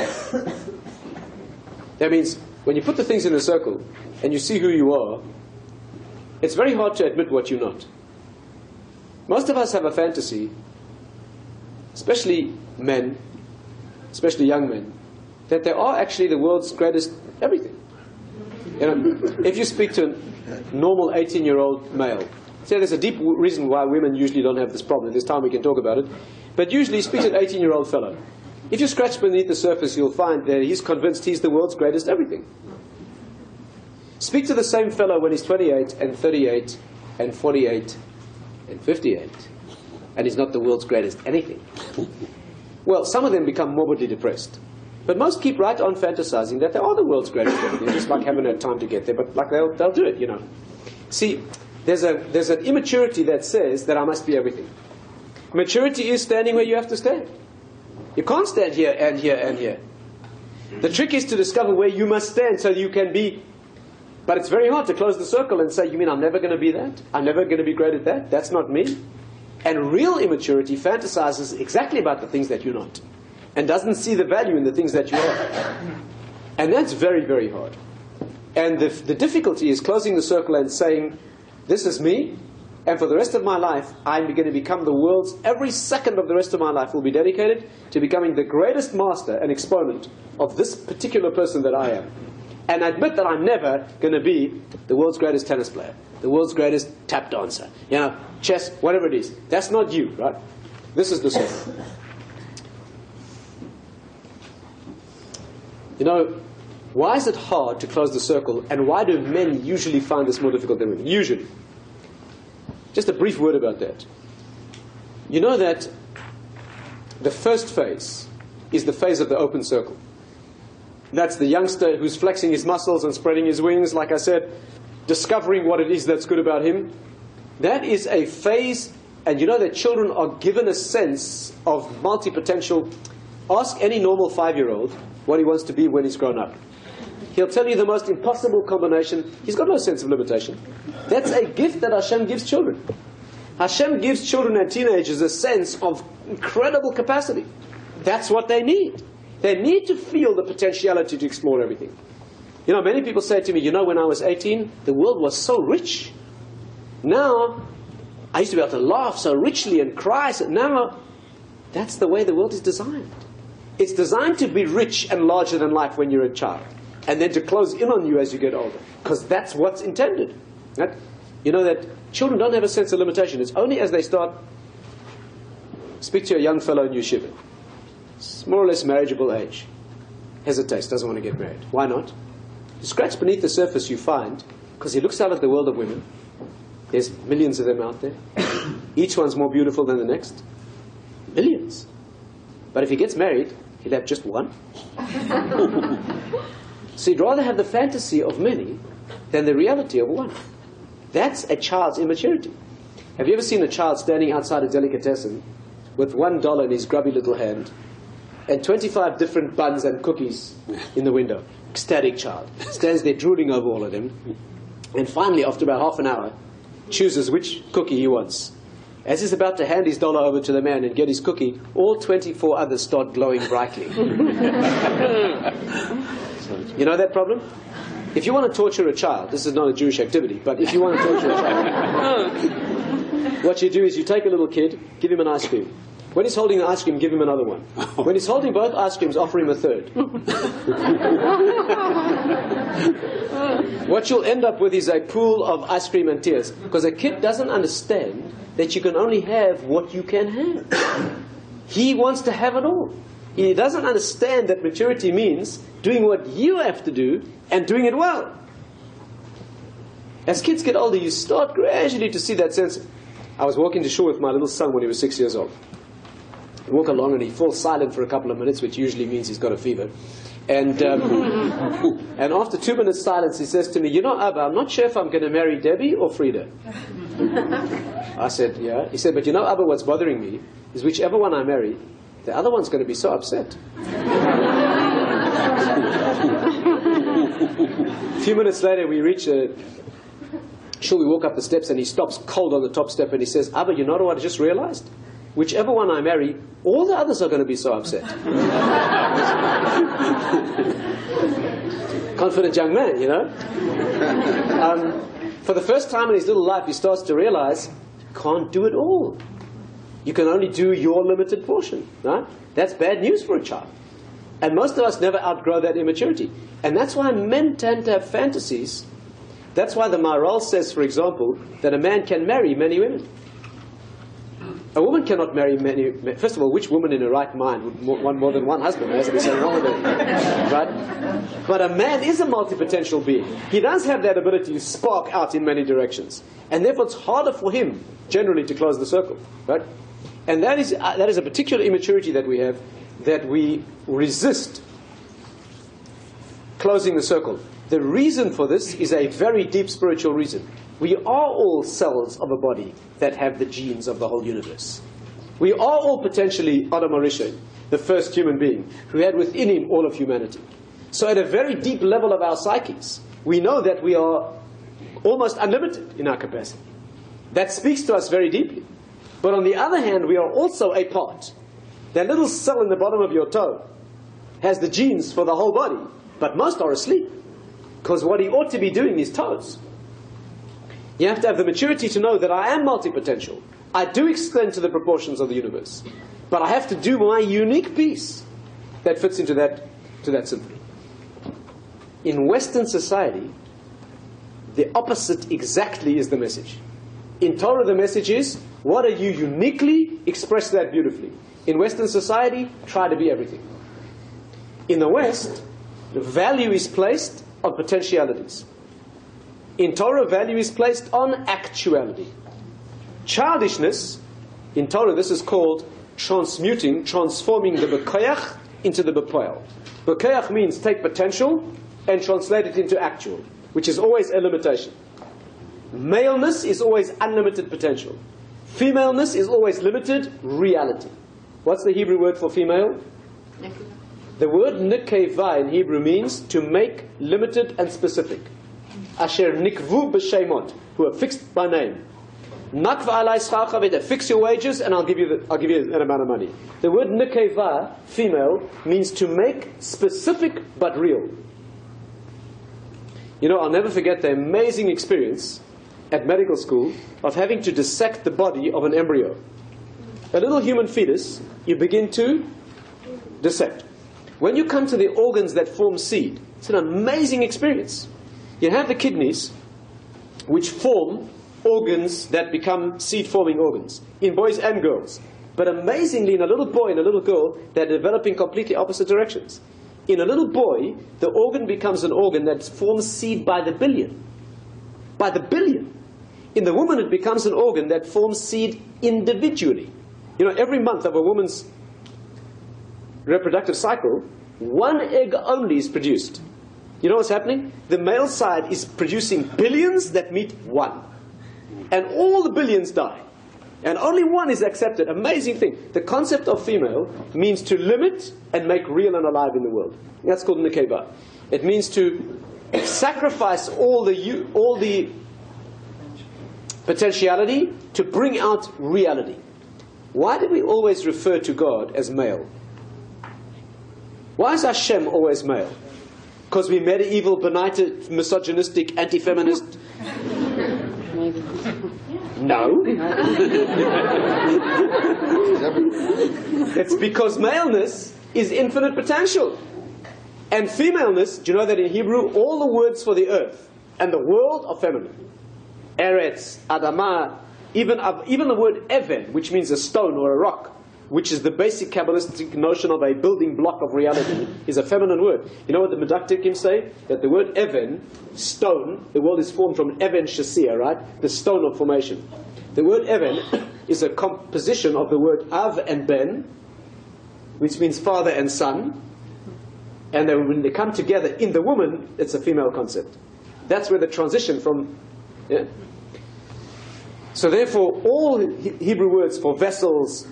that means when you put the things in a circle and you see who you are, it's very hard to admit what you're not. Most of us have a fantasy, especially men, especially young men, that they are actually the world's greatest everything. You know, if you speak to a normal 18 year old male, say there's a deep w- reason why women usually don't have this problem. This time we can talk about it. But usually, speak to an 18 year old fellow. If you scratch beneath the surface, you'll find that he's convinced he's the world's greatest everything. Speak to the same fellow when he's 28 and 38 and 48 and 58, and he's not the world's greatest anything. Well, some of them become morbidly depressed. But most keep right on fantasizing that they are the world's greatest everything, just like haven't had time to get there, but like they'll, they'll do it, you know. See, there's, a, there's an immaturity that says that I must be everything. Maturity is standing where you have to stand. You can't stand here and here and here. The trick is to discover where you must stand so you can be. But it's very hard to close the circle and say, You mean I'm never going to be that? I'm never going to be great at that? That's not me. And real immaturity fantasizes exactly about the things that you're not and doesn't see the value in the things that you are. And that's very, very hard. And the, the difficulty is closing the circle and saying, This is me, and for the rest of my life, I'm going to become the world's, every second of the rest of my life will be dedicated to becoming the greatest master and exponent of this particular person that I am. And admit that I'm never going to be the world's greatest tennis player, the world's greatest tap dancer, you know, chess, whatever it is. That's not you, right? This is the circle. You know, why is it hard to close the circle, and why do men usually find this more difficult than women? Usually. Just a brief word about that. You know that the first phase is the phase of the open circle. That's the youngster who's flexing his muscles and spreading his wings, like I said, discovering what it is that's good about him. That is a phase, and you know that children are given a sense of multi potential. Ask any normal five year old what he wants to be when he's grown up. He'll tell you the most impossible combination. He's got no sense of limitation. That's a gift that Hashem gives children. Hashem gives children and teenagers a sense of incredible capacity. That's what they need. They need to feel the potentiality to explore everything. You know, many people say to me, you know, when I was 18, the world was so rich. Now, I used to be able to laugh so richly and cry. So now, that's the way the world is designed. It's designed to be rich and larger than life when you're a child, and then to close in on you as you get older, because that's what's intended. Right? You know that children don't have a sense of limitation. It's only as they start. Speak to a young fellow in yeshiva. It's more or less marriageable age. Hesitates, doesn't want to get married. Why not? You scratch beneath the surface, you find, because he looks out at the world of women. There's millions of them out there. Each one's more beautiful than the next. Millions. But if he gets married, he'll have just one. so he'd rather have the fantasy of many than the reality of one. That's a child's immaturity. Have you ever seen a child standing outside a delicatessen with one dollar in his grubby little hand and 25 different buns and cookies in the window? Ecstatic child. Stands there drooling over all of them. And finally, after about half an hour, chooses which cookie he wants. As he's about to hand his dollar over to the man and get his cookie, all 24 others start glowing brightly. you know that problem? If you want to torture a child, this is not a Jewish activity, but if you want to torture a child, what you do is you take a little kid, give him an ice cream. When he's holding the ice cream, give him another one. When he's holding both ice creams, offer him a third. what you'll end up with is a pool of ice cream and tears. Because a kid doesn't understand that you can only have what you can have. He wants to have it all. He doesn't understand that maturity means doing what you have to do and doing it well. As kids get older, you start gradually to see that sense. I was walking to shul with my little son when he was six years old. I walk along and he falls silent for a couple of minutes, which usually means he's got a fever. And, um, and after two minutes silence, he says to me, You know, Abba, I'm not sure if I'm going to marry Debbie or Frida. I said, Yeah. He said, But you know, Abba, what's bothering me is whichever one I marry, the other one's going to be so upset. a few minutes later, we reach a. Sure, we walk up the steps and he stops cold on the top step and he says, Abba, you know what I just realized? Whichever one I marry, all the others are going to be so upset. Confident young man, you know? Um, for the first time in his little life, he starts to realize you can't do it all. You can only do your limited portion, right? That's bad news for a child. And most of us never outgrow that immaturity. And that's why men tend to have fantasies. That's why the Maharal says, for example, that a man can marry many women. A woman cannot marry many. First of all, which woman in her right mind would want more than one husband? There has to be something wrong with it, right? But a man is a multi-potential being. He does have that ability to spark out in many directions, and therefore it's harder for him generally to close the circle, right? And that is uh, that is a particular immaturity that we have, that we resist closing the circle. The reason for this is a very deep spiritual reason. We are all cells of a body that have the genes of the whole universe. We are all potentially Adam HaRishon, the first human being, who had within him all of humanity. So, at a very deep level of our psyches, we know that we are almost unlimited in our capacity. That speaks to us very deeply. But on the other hand, we are also a part. That little cell in the bottom of your toe has the genes for the whole body, but most are asleep. Because what he ought to be doing is toes. You have to have the maturity to know that I am multi-potential. I do extend to the proportions of the universe. But I have to do my unique piece that fits into that, to that symphony. In Western society, the opposite exactly is the message. In Torah, the message is, what are you uniquely? Express that beautifully. In Western society, try to be everything. In the West, the value is placed on potentialities. In Torah, value is placed on actuality. Childishness, in Torah, this is called transmuting, transforming the bekoyach into the bepoel. Bekoyach means take potential and translate it into actual, which is always a limitation. Maleness is always unlimited potential. Femaleness is always limited reality. What's the Hebrew word for female? The word nikeva in Hebrew means to make limited and specific. Asher nikvu b'shemot, who are fixed by name. Nakva alai fix your wages and I'll give you the, I'll give you an amount of money. The word nikeva, female, means to make specific but real. You know, I'll never forget the amazing experience at medical school of having to dissect the body of an embryo. A little human fetus, you begin to dissect. When you come to the organs that form seed, it's an amazing experience. You have the kidneys, which form organs that become seed forming organs in boys and girls. But amazingly, in a little boy and a little girl, they're developing completely opposite directions. In a little boy, the organ becomes an organ that forms seed by the billion. By the billion. In the woman, it becomes an organ that forms seed individually. You know, every month of a woman's reproductive cycle, one egg only is produced. You know what's happening? The male side is producing billions that meet one. And all the billions die. And only one is accepted. Amazing thing. The concept of female means to limit and make real and alive in the world. That's called Nikeva. It means to sacrifice all the, all the potentiality to bring out reality. Why do we always refer to God as male? Why is Hashem always male? Because we're medieval, benighted, misogynistic, anti feminist? No. it's because maleness is infinite potential. And femaleness, do you know that in Hebrew, all the words for the earth and the world are feminine? Eretz, Adama, even, even the word Even, which means a stone or a rock, which is the basic Kabbalistic notion of a building block of reality, is a feminine word. You know what the Medakdekim say? That the word Even, stone, the world is formed from Even Shasir, right? The stone of formation. The word Even is a composition of the word Av and Ben, which means father and son, And then when they come together in the woman, it's a female concept. That's where the transition from. Yeah. So therefore, all Hebrew words for vessels,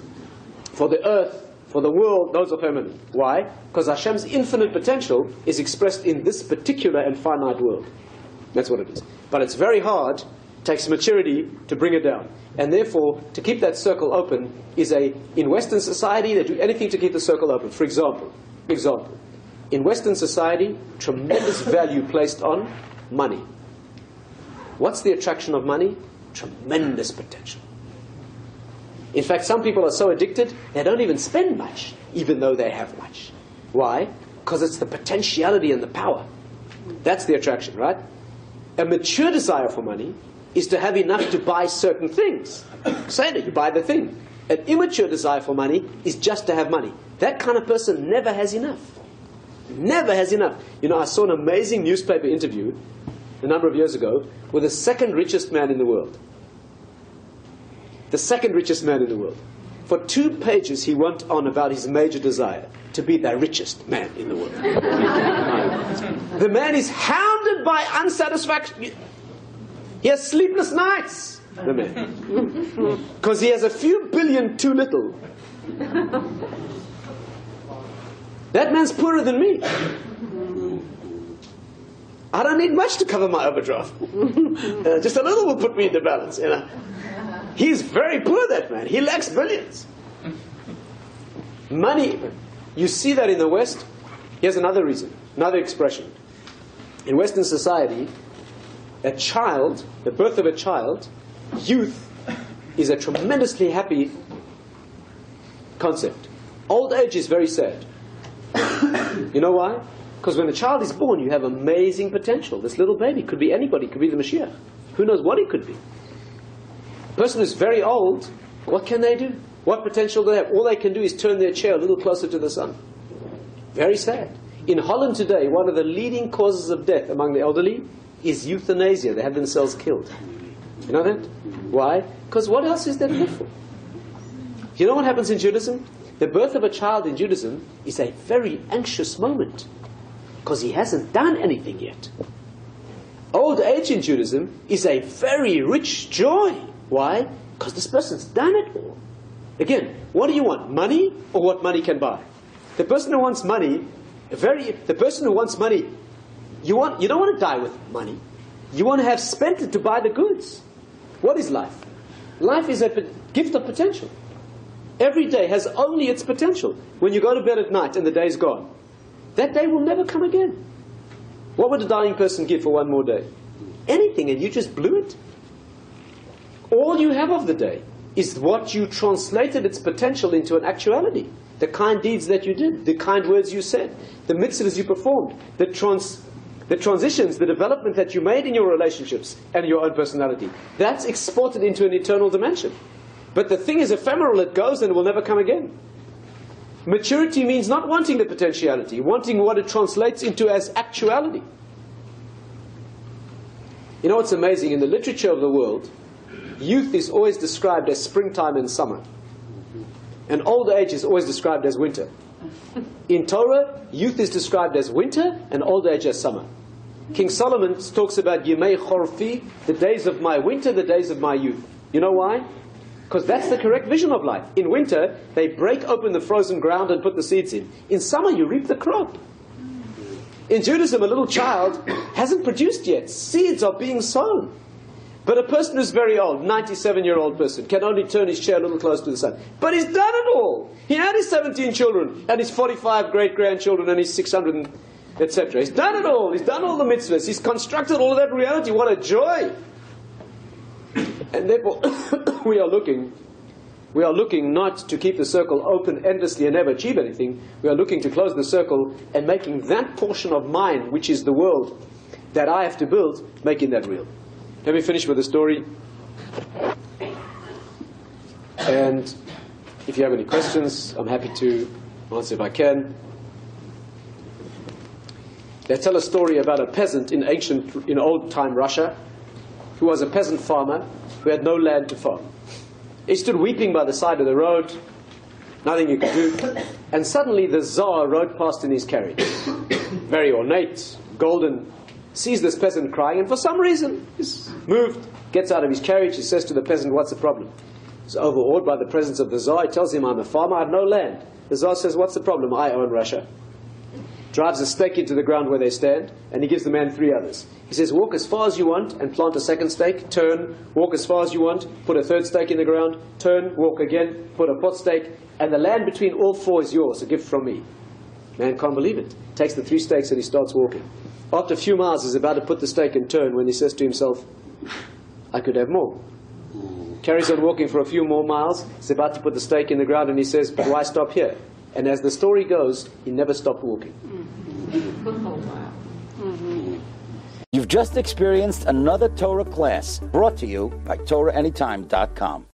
for the earth, for the world, those are feminine. Why? Because Hashem's infinite potential is expressed in this particular and finite world. That's what it is. But it's very hard, takes maturity to bring it down. And therefore, to keep that circle open is a, in Western society, they do anything to keep the circle open. For example, example, in Western society, tremendous value placed on money. What's the attraction of money? Tremendous potential. In fact, some people are so addicted, they don't even spend much, even though they have much. Why? Because it's the potentiality and the power. That's the attraction, right? A mature desire for money is to have enough to buy certain things. Say that you buy the thing. An immature desire for money is just to have money. That kind of person never has enough. Never has enough. You know, I saw an amazing newspaper interview a number of years ago with the second richest man in the world. The second richest man in the world. For two pages, he went on about his major desire to be the richest man in the world. the man is hounded by unsatisfaction. He has sleepless nights, the man. Because he has a few billion too little. That man's poorer than me. I don't need much to cover my overdraft. Uh, just a little will put me in the balance. You know. He's very poor, that man. He lacks billions. Money, you see that in the West. Here's another reason, another expression. In Western society, a child, the birth of a child, youth, is a tremendously happy concept. Old age is very sad. you know why? Because when a child is born, you have amazing potential. This little baby could be anybody, could be the Mashiach. Who knows what he could be? Person who's very old, what can they do? What potential do they have? All they can do is turn their chair a little closer to the sun. Very sad. In Holland today, one of the leading causes of death among the elderly is euthanasia. They have themselves killed. You know that? Why? Because what else is there to live for? You know what happens in Judaism? The birth of a child in Judaism is a very anxious moment because he hasn't done anything yet. Old age in Judaism is a very rich joy. Why? Because this person's done it all. Again, what do you want? Money or what money can buy? The person who wants money, very the person who wants money, you want you don't want to die with money. You want to have spent it to buy the goods. What is life? Life is a gift of potential. Every day has only its potential. When you go to bed at night and the day's gone, that day will never come again. What would a dying person give for one more day? Anything, and you just blew it. All you have of the day is what you translated its potential into an actuality. The kind deeds that you did, the kind words you said, the mitzvahs you performed, the, trans, the transitions, the development that you made in your relationships and your own personality. That's exported into an eternal dimension. But the thing is ephemeral, it goes and it will never come again. Maturity means not wanting the potentiality, wanting what it translates into as actuality. You know what's amazing? In the literature of the world, youth is always described as springtime and summer, and old age is always described as winter. In Torah, youth is described as winter and old age as summer. King Solomon talks about Yemei Chorfi, the days of my winter, the days of my youth. You know why? Because that's the correct vision of life. In winter, they break open the frozen ground and put the seeds in. In summer, you reap the crop. In Judaism, a little child hasn't produced yet. Seeds are being sown. But a person who's very old, 97 year old person, can only turn his chair a little close to the sun. But he's done it all. He had his 17 children, and his 45 great grandchildren, and his 600, etc. He's done it all. He's done all the mitzvahs. He's constructed all of that reality. What a joy! And therefore, we are looking, we are looking not to keep the circle open endlessly and never achieve anything. We are looking to close the circle and making that portion of mine, which is the world that I have to build, making that real. Let me finish with a story. And if you have any questions, I'm happy to answer if I can. They tell a story about a peasant in ancient, in old time Russia, who was a peasant farmer who had no land to farm. He stood weeping by the side of the road, nothing you could do. And suddenly the Tsar rode past in his carriage, very ornate, golden, sees this peasant crying, and for some reason is moved, gets out of his carriage, he says to the peasant, What's the problem? He's overawed by the presence of the Tsar. He tells him, I'm a farmer, I have no land. The Tsar says, What's the problem? I own Russia. Drives a stake into the ground where they stand, and he gives the man three others. He says, Walk as far as you want and plant a second stake, turn, walk as far as you want, put a third stake in the ground, turn, walk again, put a fourth stake, and the land between all four is yours, a gift from me. Man can't believe it. Takes the three stakes and he starts walking. After a few miles, he's about to put the stake and turn when he says to himself, I could have more. Carries on walking for a few more miles. He's about to put the stake in the ground and he says, But why stop here? And as the story goes, he never stopped walking. You've just experienced another Torah class brought to you by TorahAnytime.com.